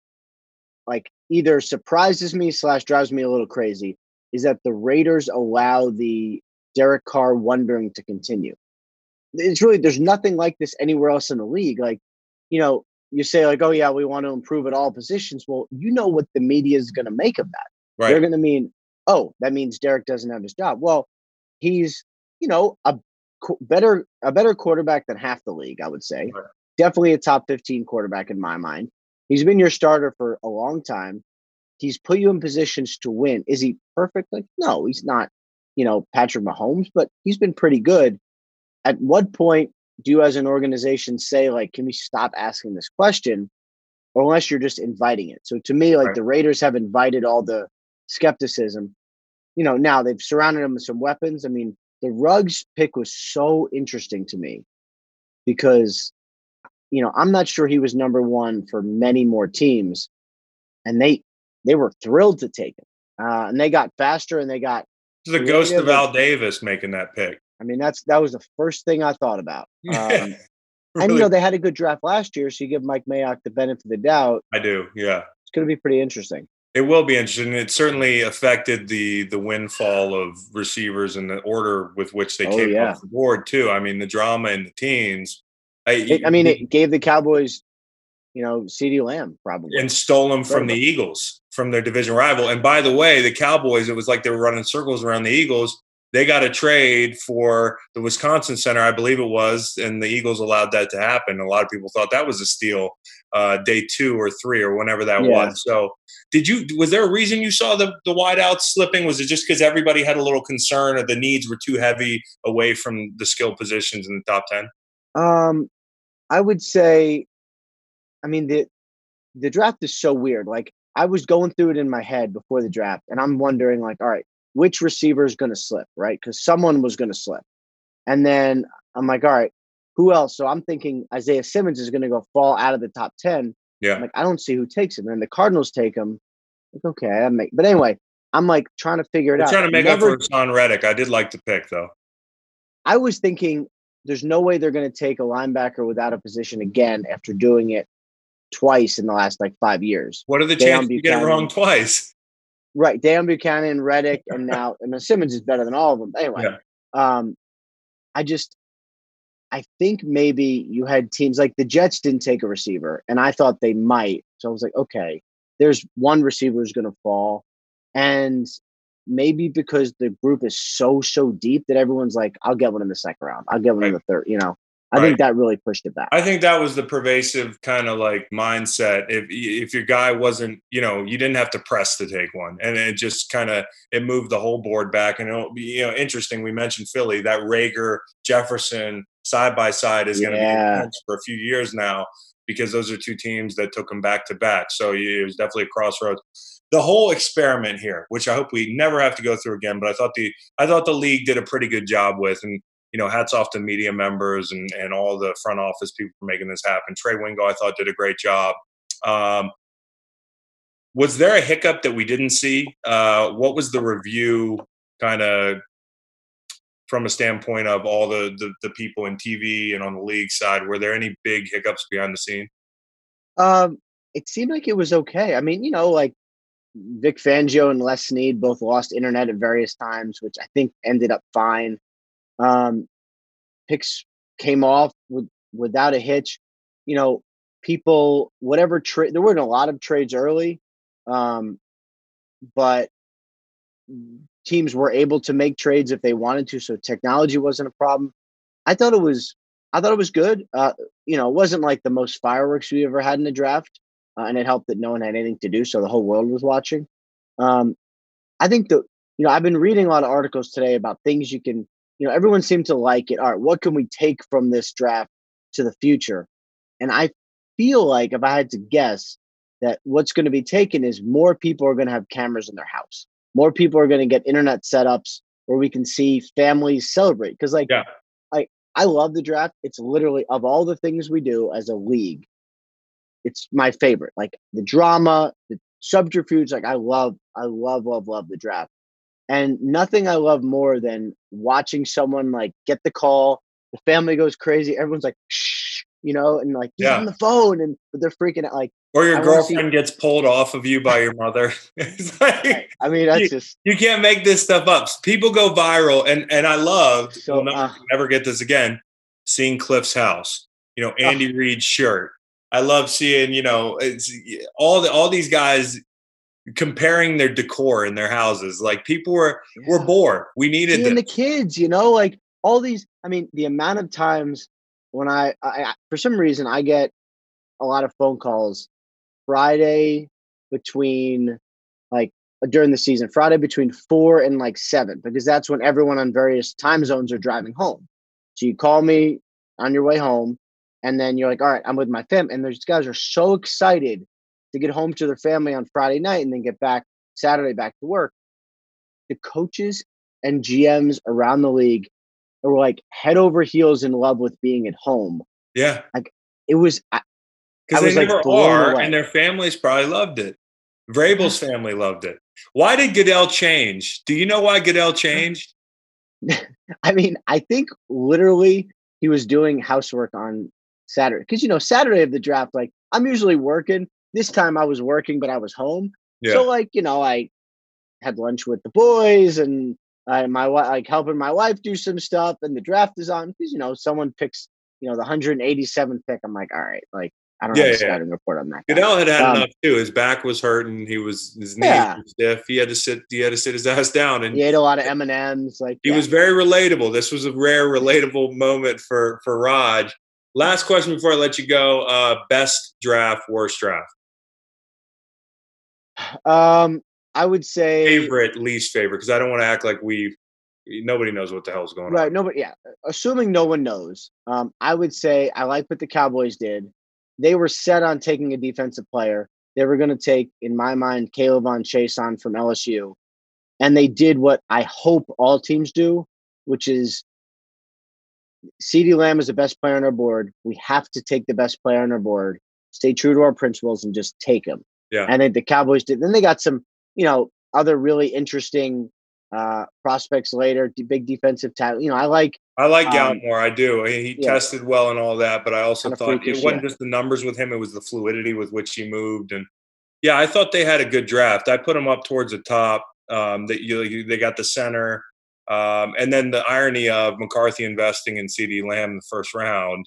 like either surprises me slash drives me a little crazy is that the Raiders allow the Derek Carr wondering to continue. It's really there's nothing like this anywhere else in the league. Like, you know, you say like, oh yeah, we want to improve at all positions. Well, you know what the media is going to make of that. Right. They're going to mean, oh, that means Derek doesn't have his job. Well, he's you know a better a better quarterback than half the league, I would say. Right. Definitely a top 15 quarterback in my mind. He's been your starter for a long time. He's put you in positions to win. Is he perfect? Like, no, he's not, you know, Patrick Mahomes, but he's been pretty good. At what point do you as an organization say, like, can we stop asking this question? Or unless you're just inviting it. So to me, like right. the Raiders have invited all the skepticism. You know, now they've surrounded him with some weapons. I mean, the Ruggs pick was so interesting to me because, you know, I'm not sure he was number one for many more teams, and they they were thrilled to take him. Uh, and they got faster and they got the ghost of Al Davis making that pick. I mean, that's that was the first thing I thought about. *laughs* Um, really? And you know, they had a good draft last year, so you give Mike Mayock the benefit of the doubt. I do, yeah. It's going to be pretty interesting. It will be interesting. It certainly affected the the windfall of receivers and the order with which they oh, came yeah. off the board too. I mean, the drama in the teens. I, it, I mean, it gave the Cowboys, you know, CeeDee Lamb probably and stole them from the Eagles, from their division rival. And by the way, the Cowboys, it was like they were running circles around the Eagles they got a trade for the Wisconsin Center, I believe it was, and the Eagles allowed that to happen. A lot of people thought that was a steal, uh, day two or three or whenever that yeah. was. So, did you? Was there a reason you saw the the wideouts slipping? Was it just because everybody had a little concern or the needs were too heavy away from the skill positions in the top ten? Um, I would say, I mean the the draft is so weird. Like I was going through it in my head before the draft, and I'm wondering, like, all right, which receiver is going to slip, right? Because someone was going to slip. And then I'm like, all right, who else? So I'm thinking Isaiah Simmons is going to go fall out of the top 10. Yeah. I'm like, I don't see who takes him. And the Cardinals take him. Like, okay, I make, but anyway, I'm like trying to figure it I'm out. Trying to make Never, up for Haason Reddick. I did like the pick though. I was thinking there's no way they're going to take a linebacker without a position again after doing it twice in the last like five years. What are the chances you get it wrong twice? Right, Deone Bucannon, Reddick, and now I mean Simmons is better than all of them. Anyway, yeah. um, I just I think maybe you had teams like the Jets didn't take a receiver, and I thought they might. So I was like, okay, there's one receiver who's going to fall, and maybe because the group is so so deep that everyone's like, I'll get one in the second round, I'll get one right. in the third. You know, I think that really pushed it back. I think that was the pervasive kind of like mindset. If if your guy wasn't, you know, you didn't have to press to take one, and it just kind of it moved the whole board back. And it'll be you know interesting. We mentioned Philly, that Reagor Jefferson side by side is going to be for a few years now because those are two teams that took them back to back. So it was definitely a crossroads. The whole experiment here, which I hope we never have to go through again, but I thought the I thought the league did a pretty good job with, and you know, hats off to media members and, and all the front office people for making this happen. Trey Wingo, I thought, did a great job. Um, was there a hiccup that we didn't see? Uh, what was the review kind of from a standpoint of all the, the, the people in TV and on the league side? Were there any big hiccups behind the scene? Um, it seemed like it was okay. I mean, you know, like Vic Fangio and Les Snead both lost internet at various times, which I think ended up fine. Um, picks came off with without a hitch. You know, people whatever trade there weren't a lot of trades early, um, but teams were able to make trades if they wanted to, so technology wasn't a problem. I thought it was I thought it was good. Uh, you know, it wasn't like the most fireworks we ever had in a draft, uh, and it helped that no one had anything to do, so the whole world was watching. Um, I think the you know I've been reading a lot of articles today about things you can you know everyone seemed to like it. All right, what can we take from this draft to the future? And I feel like if I had to guess that what's going to be taken is more people are going to have cameras in their house. More people are going to get internet setups where we can see families celebrate. Because like Yeah. I I love the draft. It's literally of all the things we do as a league, it's my favorite. Like the drama, the subterfuge. Like I love, I love, love, love the draft. And nothing I love more than watching someone like get the call, the family goes crazy, everyone's like, shh, you know, and like Yeah. on the phone and they're freaking out. Like, Or your I wanna see- girlfriend gets pulled off of you by your mother. *laughs* it's like, I mean, that's just you can't make this stuff up. People go viral, and and I loved. So, we'll never, uh, never get this again. Seeing Cliff's house, you know, Andy Reid's shirt. I love seeing, you know, it's all the all these guys comparing their decor in their houses. Like people were were bored. We needed seeing the kids, you know, like all these. I mean, the amount of times when I, I, I for some reason, I get a lot of phone calls Friday between like uh, during the season, Friday between four and like seven, because that's when everyone on various time zones are driving home. So you call me on your way home, and then you're like, all right, I'm with my fam. And those guys are so excited to get home to their family on Friday night and then get back Saturday back to work. The coaches and GMs around the league were like head over heels in love with being at home. Yeah, Like It was because they was, like, never blown are, away. and their families probably loved it. Mm-hmm. Vrabel's family loved it. Why did Goodell change? Do you know why Goodell changed? *laughs* I mean, I think literally he was doing housework on Saturday because you know Saturday of the draft, like I'm usually working. This time I was working, but I was home. Yeah. So like you know, I had lunch with the boys and I my wife like helping my wife do some stuff, and the draft is on because you know someone picks you know the 187th pick. I'm like, all right, like I don't Yeah, have a yeah. scouting report on that. guy. Goodell had had Um, enough too. His back was hurting. He was his knees Yeah. were stiff. He had to sit. He had to sit his *laughs* ass down, and He ate a lot of M and M's. Like he yeah. was very relatable. This was a rare relatable moment for for Raj. Last question before I let you go. Uh, best draft, worst draft, Um, I would say favorite, least favorite, because I don't want to act like we nobody knows what the hell's going Right. on. Right. Nobody. Yeah. Assuming no one knows, um, I would say I like what the Cowboys did. They were set on taking a defensive player. They were going to take, in my mind, K'Lavon Chaisson from LSU, and they did what I hope all teams do, which is CeeDee Lamb is the best player on our board. We have to take the best player on our board. Stay true to our principles and just take him. Yeah. And then the Cowboys did. Then they got some, you know, other really interesting uh prospects later. d- Big defensive talent. You know, I like I like Um, Gallimore. I do. He, he yeah. tested well and all that, but I also thought it wasn't yeah. just the numbers with him; it was the fluidity with which he moved. And yeah, I thought they had a good draft. I put him up towards the top. Um, that you, you they got the center, um, and then the irony of McCarthy investing in CeeDee Lamb in the first round.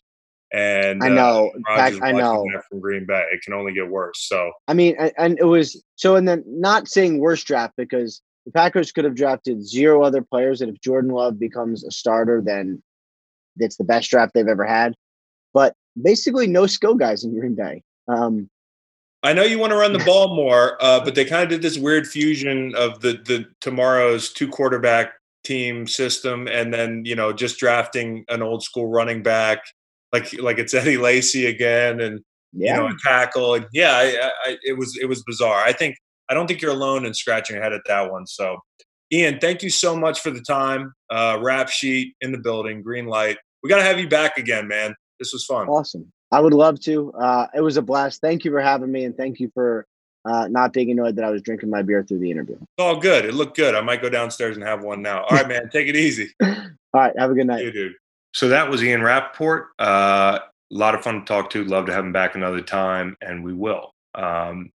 And I uh, know, Pac- I know. from Green Bay. It can only get worse. So I mean, and, and it was so, and then not saying worst draft because the Packers could have drafted zero other players, and if Jordan Love becomes a starter, then it's the best draft they've ever had. But basically, no skill guys in Green Bay. Um, I know you want to run the *laughs* ball more, uh, but they kind of did this weird fusion of the the tomorrow's two quarterback team system, and then you know just drafting an old school running back like like it's Eddie Lacy again, and yeah. you know a tackle, and yeah, I, I, it was it was bizarre. I think I don't think you're alone in scratching your head at that one. So, Ian, thank you so much for the time. Uh, rap sheet in the building, green light. We got to have you back again, man. This was fun. Awesome. I would love to. Uh, it was a blast. Thank you for having me, and thank you for uh, not being annoyed that I was drinking my beer through the interview. It's all good. It looked good. I might go downstairs and have one now. All right, man. Take it easy. *laughs* all right. Have a good night. You, dude. So that was Ian Rapoport. Uh, a lot of fun to talk to. Love to have him back another time, and we will. Um,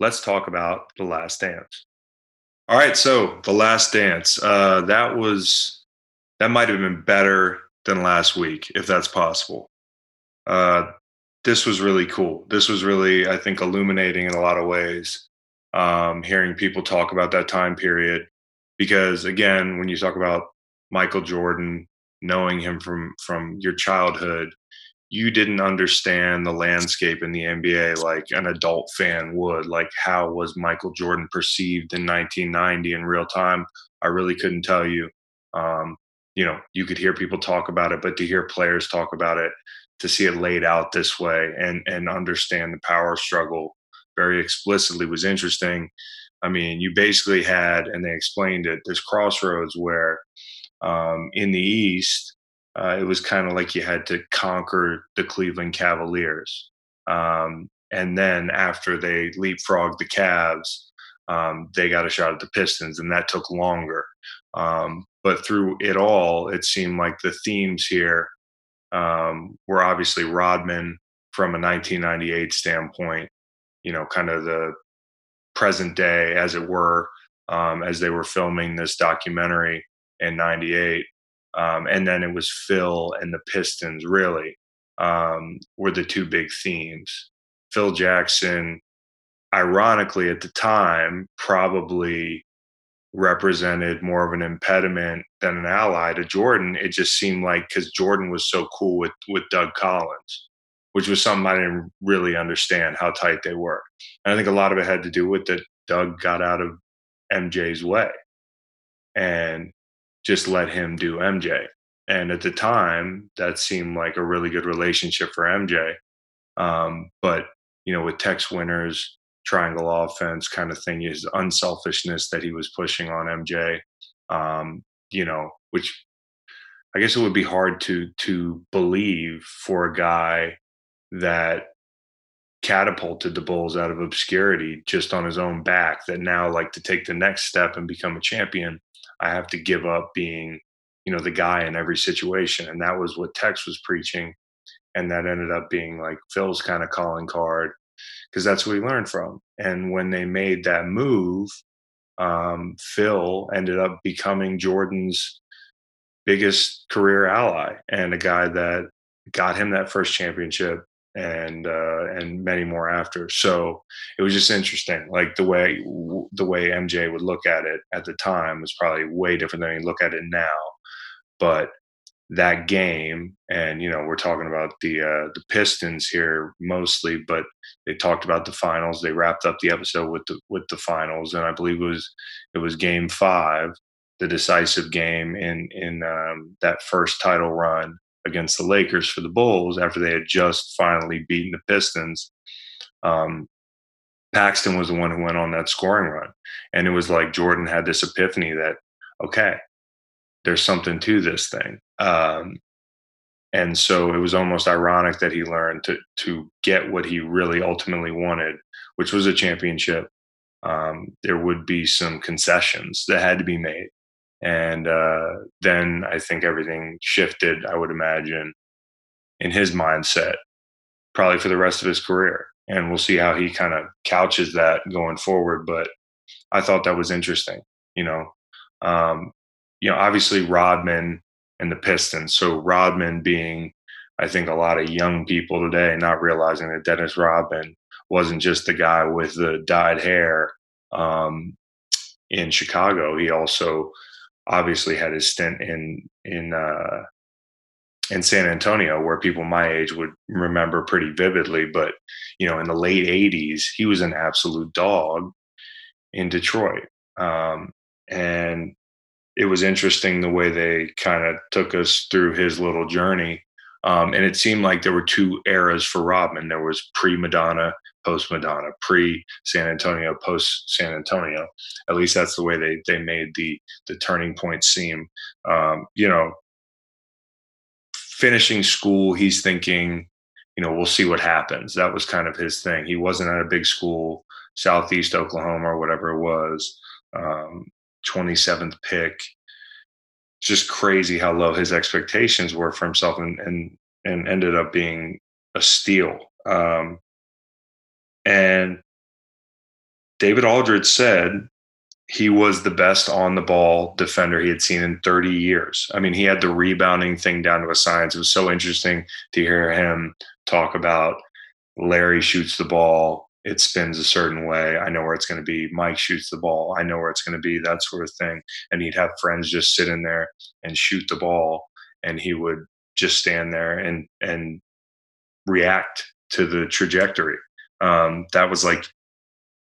let's talk about The Last Dance. All right. So, The Last Dance. Uh, that was, that might have been better than last week, if that's possible. Uh, this was really cool. This was really, I think, illuminating in a lot of ways. Um, hearing people talk about that time period, because again, when you talk about Michael Jordan, knowing him from from your childhood, you didn't understand the landscape in the NBA like an adult fan would. Like, how was Michael Jordan perceived in 1990 in real time? I really couldn't tell you. Um, you know, you could hear people talk about it, but to hear players talk about it, to see it laid out this way and and understand the power struggle very explicitly was interesting. I mean, you basically had, and they explained it, this crossroads where um, in the East, uh, it was kind of like you had to conquer the Cleveland Cavaliers. Um, and then after they leapfrogged the Cavs, um, they got a shot at the Pistons, and that took longer. Um, but through it all, it seemed like the themes here um, were obviously Rodman from a 1998 standpoint, you know, kind of the present day, as it were, um, as they were filming this documentary in 98. Um, and then it was Phil and the Pistons, really, um, were the two big themes. Phil Jackson, ironically, at the time, probably represented more of an impediment than an ally to Jordan. It just seemed like because Jordan was so cool with with Doug Collins, which was something I didn't really understand how tight they were. And I think a lot of it had to do with that Doug got out of MJ's way and just let him do MJ. And at the time, that seemed like a really good relationship for MJ. Um, but you know, with Tex Winters triangle offense kind of thing, his unselfishness that he was pushing on MJ, um, you know, which I guess it would be hard to to believe for a guy that catapulted the Bulls out of obscurity just on his own back that now like to take the next step and become a champion, I have to give up being, you know, the guy in every situation. And that was what Tex was preaching. And that ended up being like Phil's kind of calling card because that's what he learned from. And when they made that move, um, Phil ended up becoming Jordan's biggest career ally and a guy that got him that first championship and uh, and many more after. So it was just interesting, like the way the way MJ would look at it at the time was probably way different than he look at it now. But that game and you know we're talking about the uh the pistons here mostly but they talked about the finals they wrapped up the episode with the with the finals and i believe it was it was game five the decisive game in in um, that first title run against the lakers for the bulls after they had just finally beaten the pistons um paxson was the one who went on that scoring run and it was like jordan had this epiphany that okay there's something to this thing. Um, and so it was almost ironic that he learned to to get what he really ultimately wanted, which was a championship. Um, there would be some concessions that had to be made, and uh, then I think everything shifted. I would imagine in his mindset, probably for the rest of his career, and we'll see how he kind of couches that going forward. But I thought that was interesting. You know, um, you know, obviously Rodman and the Pistons. So Rodman being, I think, a lot of young people today not realizing that Dennis Rodman wasn't just the guy with the dyed hair um, in Chicago. He also obviously had his stint in in uh, in San Antonio, where people my age would remember pretty vividly. But you know, in the late '80s, he was an absolute dog in Detroit, um, and it was interesting the way they kind of took us through his little journey. Um, and it seemed like there were two eras for Rodman. There was pre Madonna, post Madonna, pre San Antonio, post San Antonio. At least that's the way they they made the the turning point seem. Um, you know, finishing school, he's thinking, you know, we'll see what happens. That was kind of his thing. He wasn't at a big school, Southeast Oklahoma or whatever it was. Um, 27th pick. Just crazy how low his expectations were for himself and and, and ended up being a steal. Um, and David Aldridge said he was the best on the ball defender he had seen in 30 years. I mean, he had the rebounding thing down to a science. It was so interesting to hear him talk about Larry shoots the ball, it spins a certain way. I know where it's going to be. Mike shoots the ball. I know where it's going to be, that sort of thing. And he'd have friends just sit in there and shoot the ball, and he would just stand there and and react to the trajectory. Um, that was like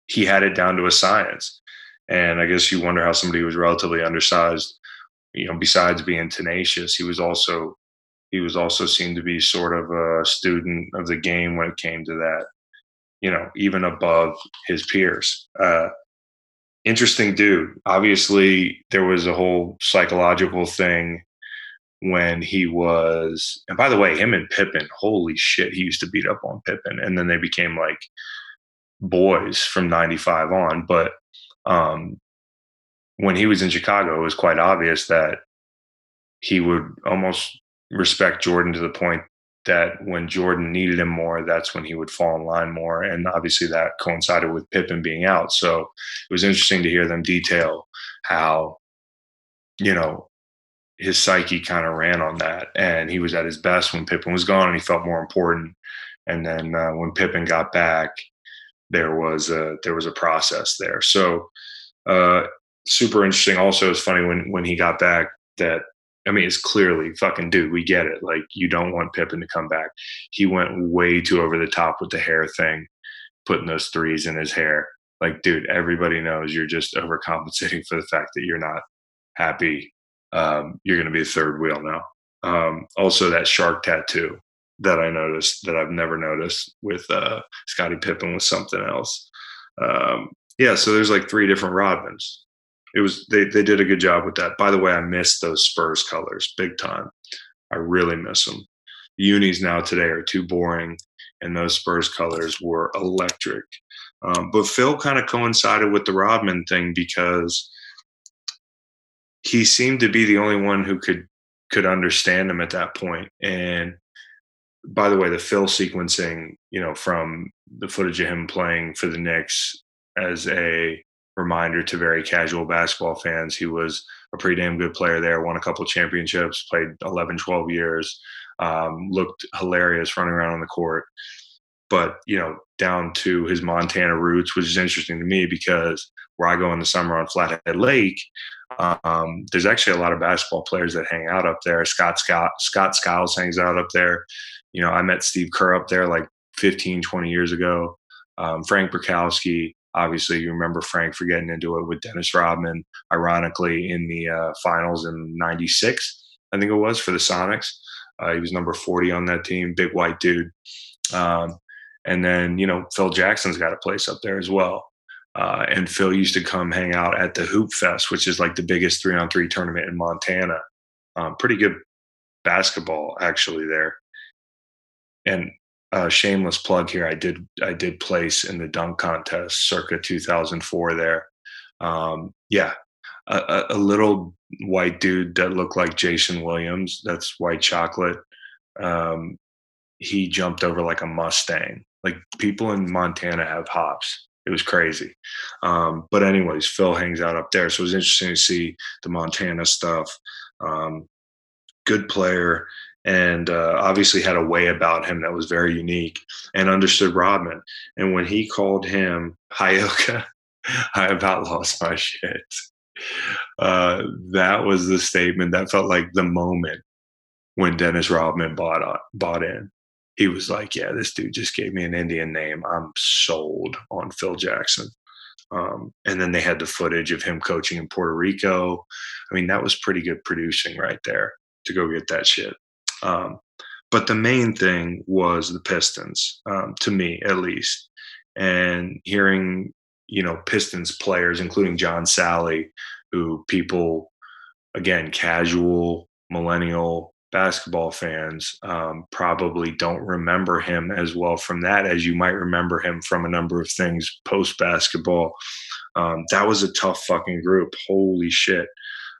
he had it down to a science. And I guess you wonder how somebody was relatively undersized, you know, besides being tenacious, he was also he was also seen to be sort of a student of the game when it came to that you know, even above his peers. Uh, interesting dude. Obviously, there was a whole psychological thing when he was, and by the way, him and Pippen, holy shit, he used to beat up on Pippen. And then they became like boys from 95 on. But um, when he was in Chicago, it was quite obvious that he would almost respect Jordan to the point that when Jordan needed him more, that's when he would fall in line more. And obviously that coincided with Pippen being out. So it was interesting to hear them detail how, you know, his psyche kind of ran on that. And he was at his best when Pippen was gone and he felt more important. And then uh, when Pippen got back, there was a there was a process there. So uh, super interesting. Also, it's funny when when he got back that I mean, it's clearly fucking dude, we get it. Like, you don't want Pippen to come back. He went way too over the top with the hair thing, putting those threes in his hair. Like, dude, everybody knows you're just overcompensating for the fact that you're not happy. Um, you're going to be a third wheel now. Um, also, that shark tattoo that I noticed that I've never noticed with uh, Scottie Pippen was something else. Um, yeah, so there's like three different Rodmans it was they they did a good job with that. By the way, I miss those Spurs colors big time. I really miss them. The unis now today are too boring, and those Spurs colors were electric. Um, but Phil kind of coincided with the Rodman thing because he seemed to be the only one who could could understand him at that point. And by the way, the Phil sequencing, you know, from the footage of him playing for the Knicks as a reminder to very casual basketball fans. He was a pretty damn good player there, won a couple championships, played 11, 12 years, um, looked hilarious running around on the court. But, you know, down to his Montana roots, which is interesting to me because where I go in the summer on Flathead Lake, um, there's actually a lot of basketball players that hang out up there. Scott Scott Scott Skiles hangs out up there. You know, I met Steve Kerr up there like 15, 20 years ago. Um, Frank Brickowski, Obviously, you remember Frank for getting into it with Dennis Rodman, ironically, in the uh, finals in '96, I think it was for the Sonics. Uh, he was number 40 on that team, big white dude. Um, and then, you know, Phil Jackson's got a place up there as well. Uh, and Phil used to come hang out at the Hoop Fest, which is like the biggest three on three tournament in Montana. Um, pretty good basketball, actually, there. And uh, shameless plug here. I did I did place in the dunk contest circa 2004 there. Um, yeah, a, a, little white dude that looked like Jason Williams. That's white chocolate. Um, he jumped over like a Mustang. Like people in Montana have hops. It was crazy. Um, but anyways, Phil hangs out up there, so it was interesting to see the Montana stuff. Um, good player and uh, obviously had a way about him that was very unique and understood Rodman. And when he called him Hyoka, *laughs* I about lost my shit. Uh, that was the statement that felt like the moment when Dennis Rodman bought on, bought in. He was like, "Yeah, this dude just gave me an Indian name. I'm sold on Phil Jackson." Um, and then they had the footage of him coaching in Puerto Rico. I mean, that was pretty good producing right there to go get that shit. Um, but the main thing was the Pistons, um, to me at least. And hearing, you know, Pistons players, including John Salley, who people, again, casual, millennial basketball fans um, probably don't remember him as well from that as you might remember him from a number of things post basketball. Um, that was a tough fucking group. Holy shit.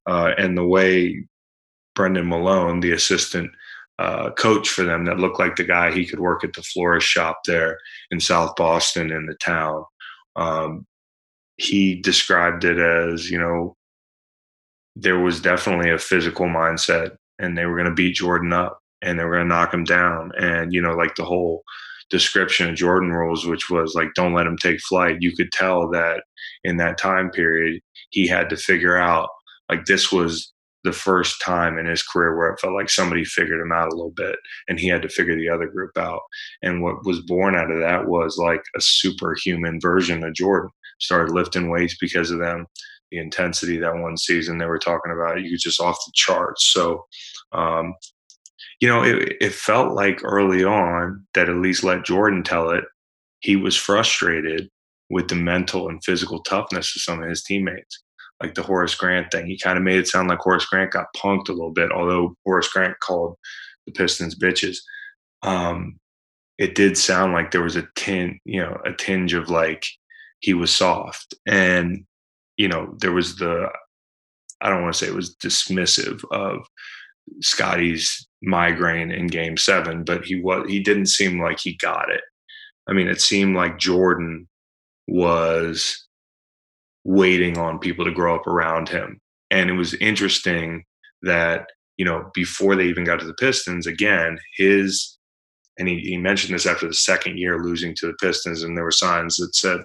Uh, and the way Brendan Malone, the assistant uh, coach for them, that looked like the guy he could work at the florist shop there in South Boston in the town. Um, he described it as, you know, there was definitely a physical mindset and they were going to beat Jordan up and they were going to knock him down. And, you know, like the whole description of Jordan rules, which was like, don't let him take flight. You could tell that in that time period, he had to figure out like this was the first time in his career where it felt like somebody figured him out a little bit and he had to figure the other group out. And what was born out of that was like a superhuman version of Jordan. Started lifting weights because of them the intensity that one season they were talking about. You just off the charts. So, um, you know, it, it felt like early on that at least let Jordan tell it, he was frustrated with the mental and physical toughness of some of his teammates. Like the Horace Grant thing, he kind of made it sound like Horace Grant got punked a little bit, although Horace Grant called the Pistons bitches. Um, it did sound like there was a tin, you know, a tinge of like he was soft. And you know, there was the, I don't want to say it was dismissive of Scotty's migraine in game seven, but he was, he didn't seem like he got it. I mean, it seemed like Jordan was waiting on people to grow up around him. And it was interesting that, you know, before they even got to the Pistons, again, his, and he, he mentioned this after the second year losing to the Pistons, and there were signs that said,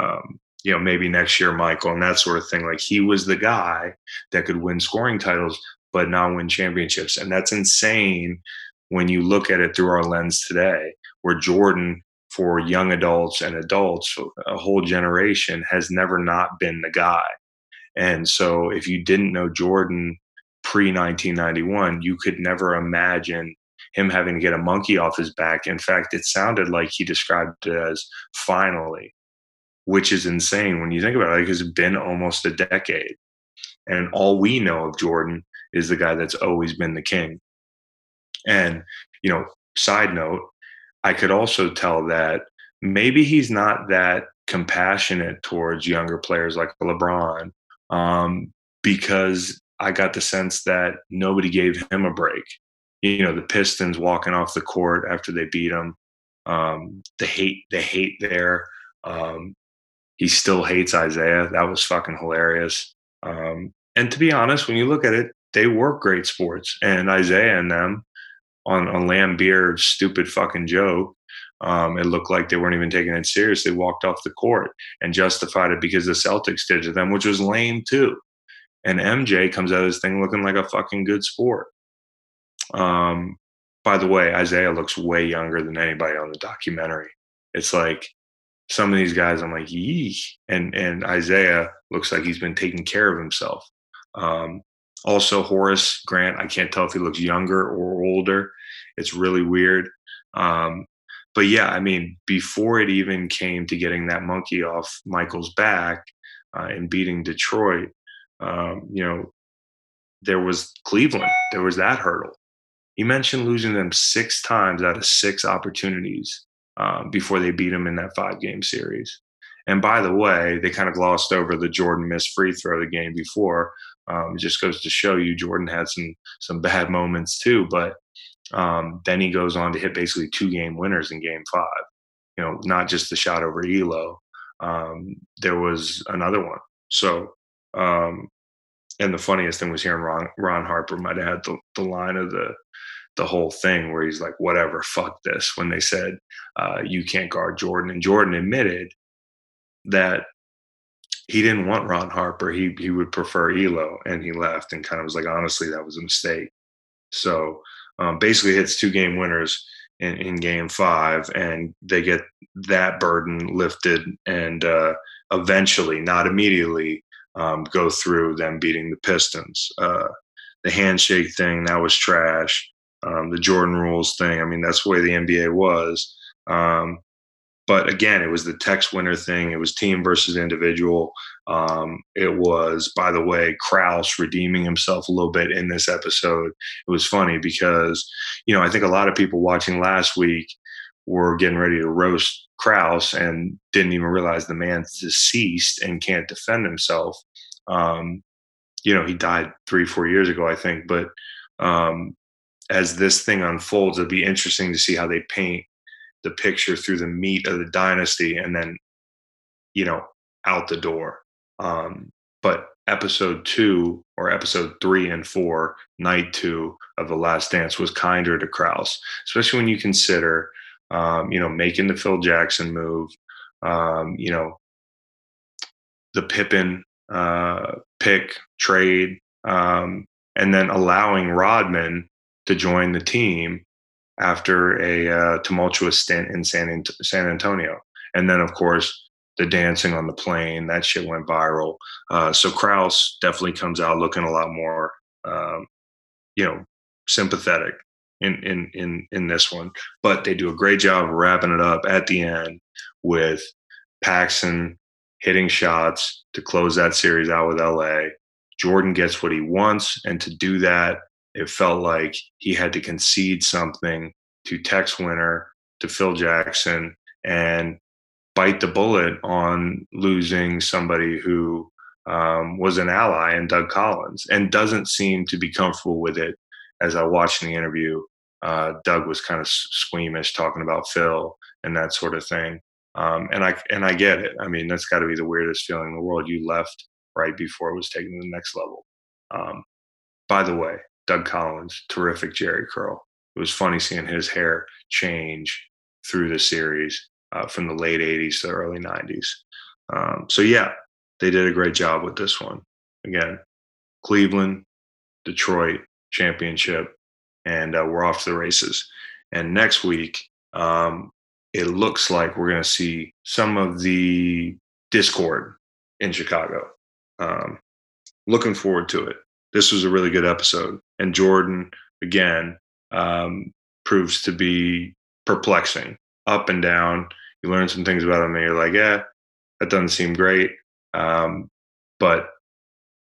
um, you know, maybe next year, Michael, and that sort of thing. Like he was the guy that could win scoring titles, but not win championships. And that's insane when you look at it through our lens today, where Jordan, for young adults and adults, a whole generation, has never not been the guy. And so if you didn't know Jordan pre 1991, you could never imagine him having to get a monkey off his back. In fact, it sounded like he described it as finally which is insane when you think about it. Like it's been almost a decade, and all we know of Jordan is the guy that's always been the king. And you know, side note, I could also tell that maybe he's not that compassionate towards younger players like LeBron, um, because I got the sense that nobody gave him a break. You know, the Pistons walking off the court after they beat him, um, the hate, the hate there. Um, he still hates Isiah. That was fucking hilarious. Um, and to be honest, when you look at it, they were great sports. And Isiah and them on on Laimbeer's stupid fucking joke, um, it looked like they weren't even taking it serious. They walked off the court and justified it because the Celtics did to them, which was lame too. And MJ comes out of this thing looking like a fucking good sport. Um, by the way, Isiah looks way younger than anybody on the documentary. It's like some of these guys, I'm like, yee. And and Isiah looks like he's been taking care of himself. Um, also, Horace Grant, I can't tell if he looks younger or older. It's really weird. Um, but yeah, I mean, before it even came to getting that monkey off Michael's back uh, and beating Detroit, um, you know, there was Cleveland. There was that hurdle. He mentioned losing them six times out of six opportunities um, before they beat him in that five game series. And by the way, they kind of glossed over the Jordan missed free throw the game before. Um, it just goes to show you Jordan had some some bad *laughs* moments too. But um, then he goes on to hit basically two game winners in game five. You know, not just the shot over Ehlo. Um, there was another one. So, um, and the funniest thing was hearing Ron, Ron Harper might have had the, the line of the the whole thing where he's like, whatever, fuck this. When they said, uh, you can't guard Jordan. And Jordan admitted that he didn't want Ron Harper. He, he would prefer Ehlo and he left and kind of was like, honestly, that was a mistake. So, um, basically hits two game winners in, in game five, and they get that burden lifted and uh, eventually, not immediately, um, go through them beating the Pistons. Uh, the handshake thing, that was trash. Um, the Jordan rules thing, I mean, that's the way the NBA was. Um, but again, it was the Tex Winter thing. It was team versus individual. Um, it was, by the way, Krause redeeming himself a little bit in this episode. It was funny because, you know, I think a lot of people watching last week were getting ready to roast Krause and didn't even realize the man's deceased and can't defend himself. Um, you know, he died three, four years ago, I think. But um, as this thing unfolds, it'll be interesting to see how they paint the picture through the meat of the dynasty and then you know out the door. Um, but episode two or episode three and four night two of the last dance was kinder to krause especially when you consider um, you know making the phil jackson move um, you know the Pippen uh, pick trade um, and then allowing rodman to join the team after a uh, tumultuous stint in San, San Antonio. And then, of course, the dancing on the plane, that shit went viral. Uh, so Krause definitely comes out looking a lot more, um, you know, sympathetic in, in, in, in this one. But they do a great job of wrapping it up at the end with Paxson hitting shots to close that series out with LA. Jordan gets what he wants. And to do that, it felt like he had to concede something to Tex Winter, to Phil Jackson, and bite the bullet on losing somebody who um, was an ally in Doug Collins and doesn't seem to be comfortable with it. As I watched in the interview, uh, Doug was kind of squeamish talking about Phil and that sort of thing. Um, and I and I get it. I mean, that's got to be the weirdest feeling in the world. You left right before it was taken to the next level. Um, by the way, Doug Collins, terrific Jheri curl. It was funny seeing his hair change through the series uh, from the late 80s to the early 90s. Um, so, yeah, they did a great job with this one. Again, Cleveland, Detroit championship, and uh, we're off to the races. And next week, um, it looks like we're going to see some of the discord in Chicago. Um, looking forward to it this was a really good episode. And Jordan, again, um, proves to be perplexing, up and down. You learn some things about him, and you're like, yeah, that doesn't seem great. Um, but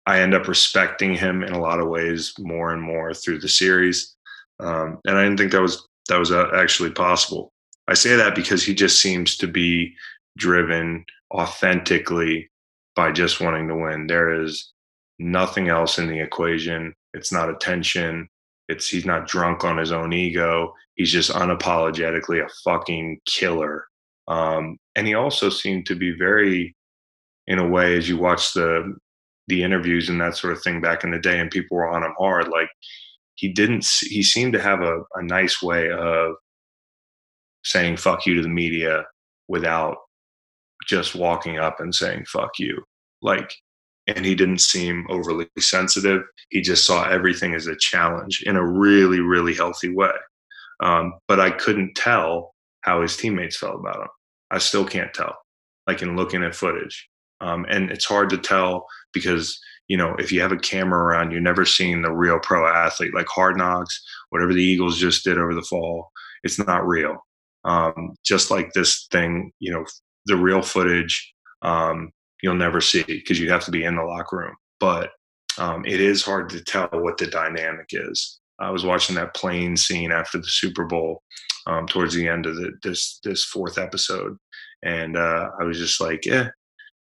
I end up respecting him in a lot of ways more and more through the series. Um, and I didn't think that was that was uh, actually possible. I say that because he just seems to be driven authentically by just wanting to win. There is nothing else in the equation. It's not attention. It's he's not drunk on his own ego. He's just unapologetically a fucking killer. Um, and he also seemed to be very, in a way, as you watch the the interviews and that sort of thing back in the day, and people were on him hard. Like he didn't. He seemed to have a, a nice way of saying "fuck you" to the media without just walking up and saying "fuck you." Like and he didn't seem overly sensitive. He just saw everything as a challenge in a really, really healthy way. Um, but I couldn't tell how his teammates felt about him. I still can't tell, like in looking at footage. Um, and it's hard to tell because, you know, if you have a camera around, you're never seeing the real pro athlete, like Hard Knocks, whatever the Eagles just did over the fall. It's not real. Um, just like this thing, you know, the real footage um, you'll never see because you have to be in the locker room. But um, it is hard to tell what the dynamic is. I was watching that plane scene after the Super Bowl um, towards the end of the, this this fourth episode, and uh, I was just like, yeah,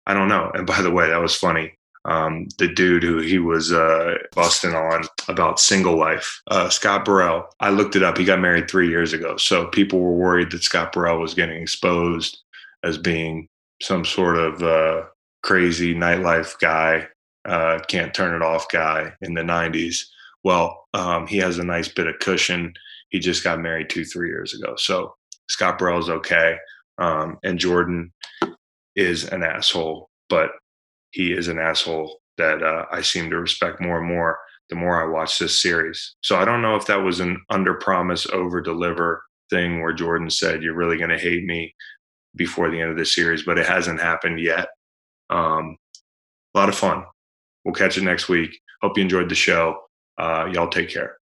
I don't know. And by the way, that was funny. Um, the dude who he was uh, busting on about single life, uh, Scott Burrell. I looked it up. He got married three years ago, so people were worried that Scott Burrell was getting exposed as being some sort of uh, crazy nightlife guy, uh, can't turn it off guy in the 90s. Well, um, he has a nice bit of cushion. He just got married two, three years ago. So Scott Burrell's okay. Um, and Jordan is an asshole, but he is an asshole that uh, I seem to respect more and more the more I watch this series. So I don't know if that was an under promise, over deliver thing where Jordan said, You're really going to hate me before the end of the series, but it hasn't happened yet. Um, a lot of fun. We'll catch you next week. Hope you enjoyed the show. Uh, y'all take care.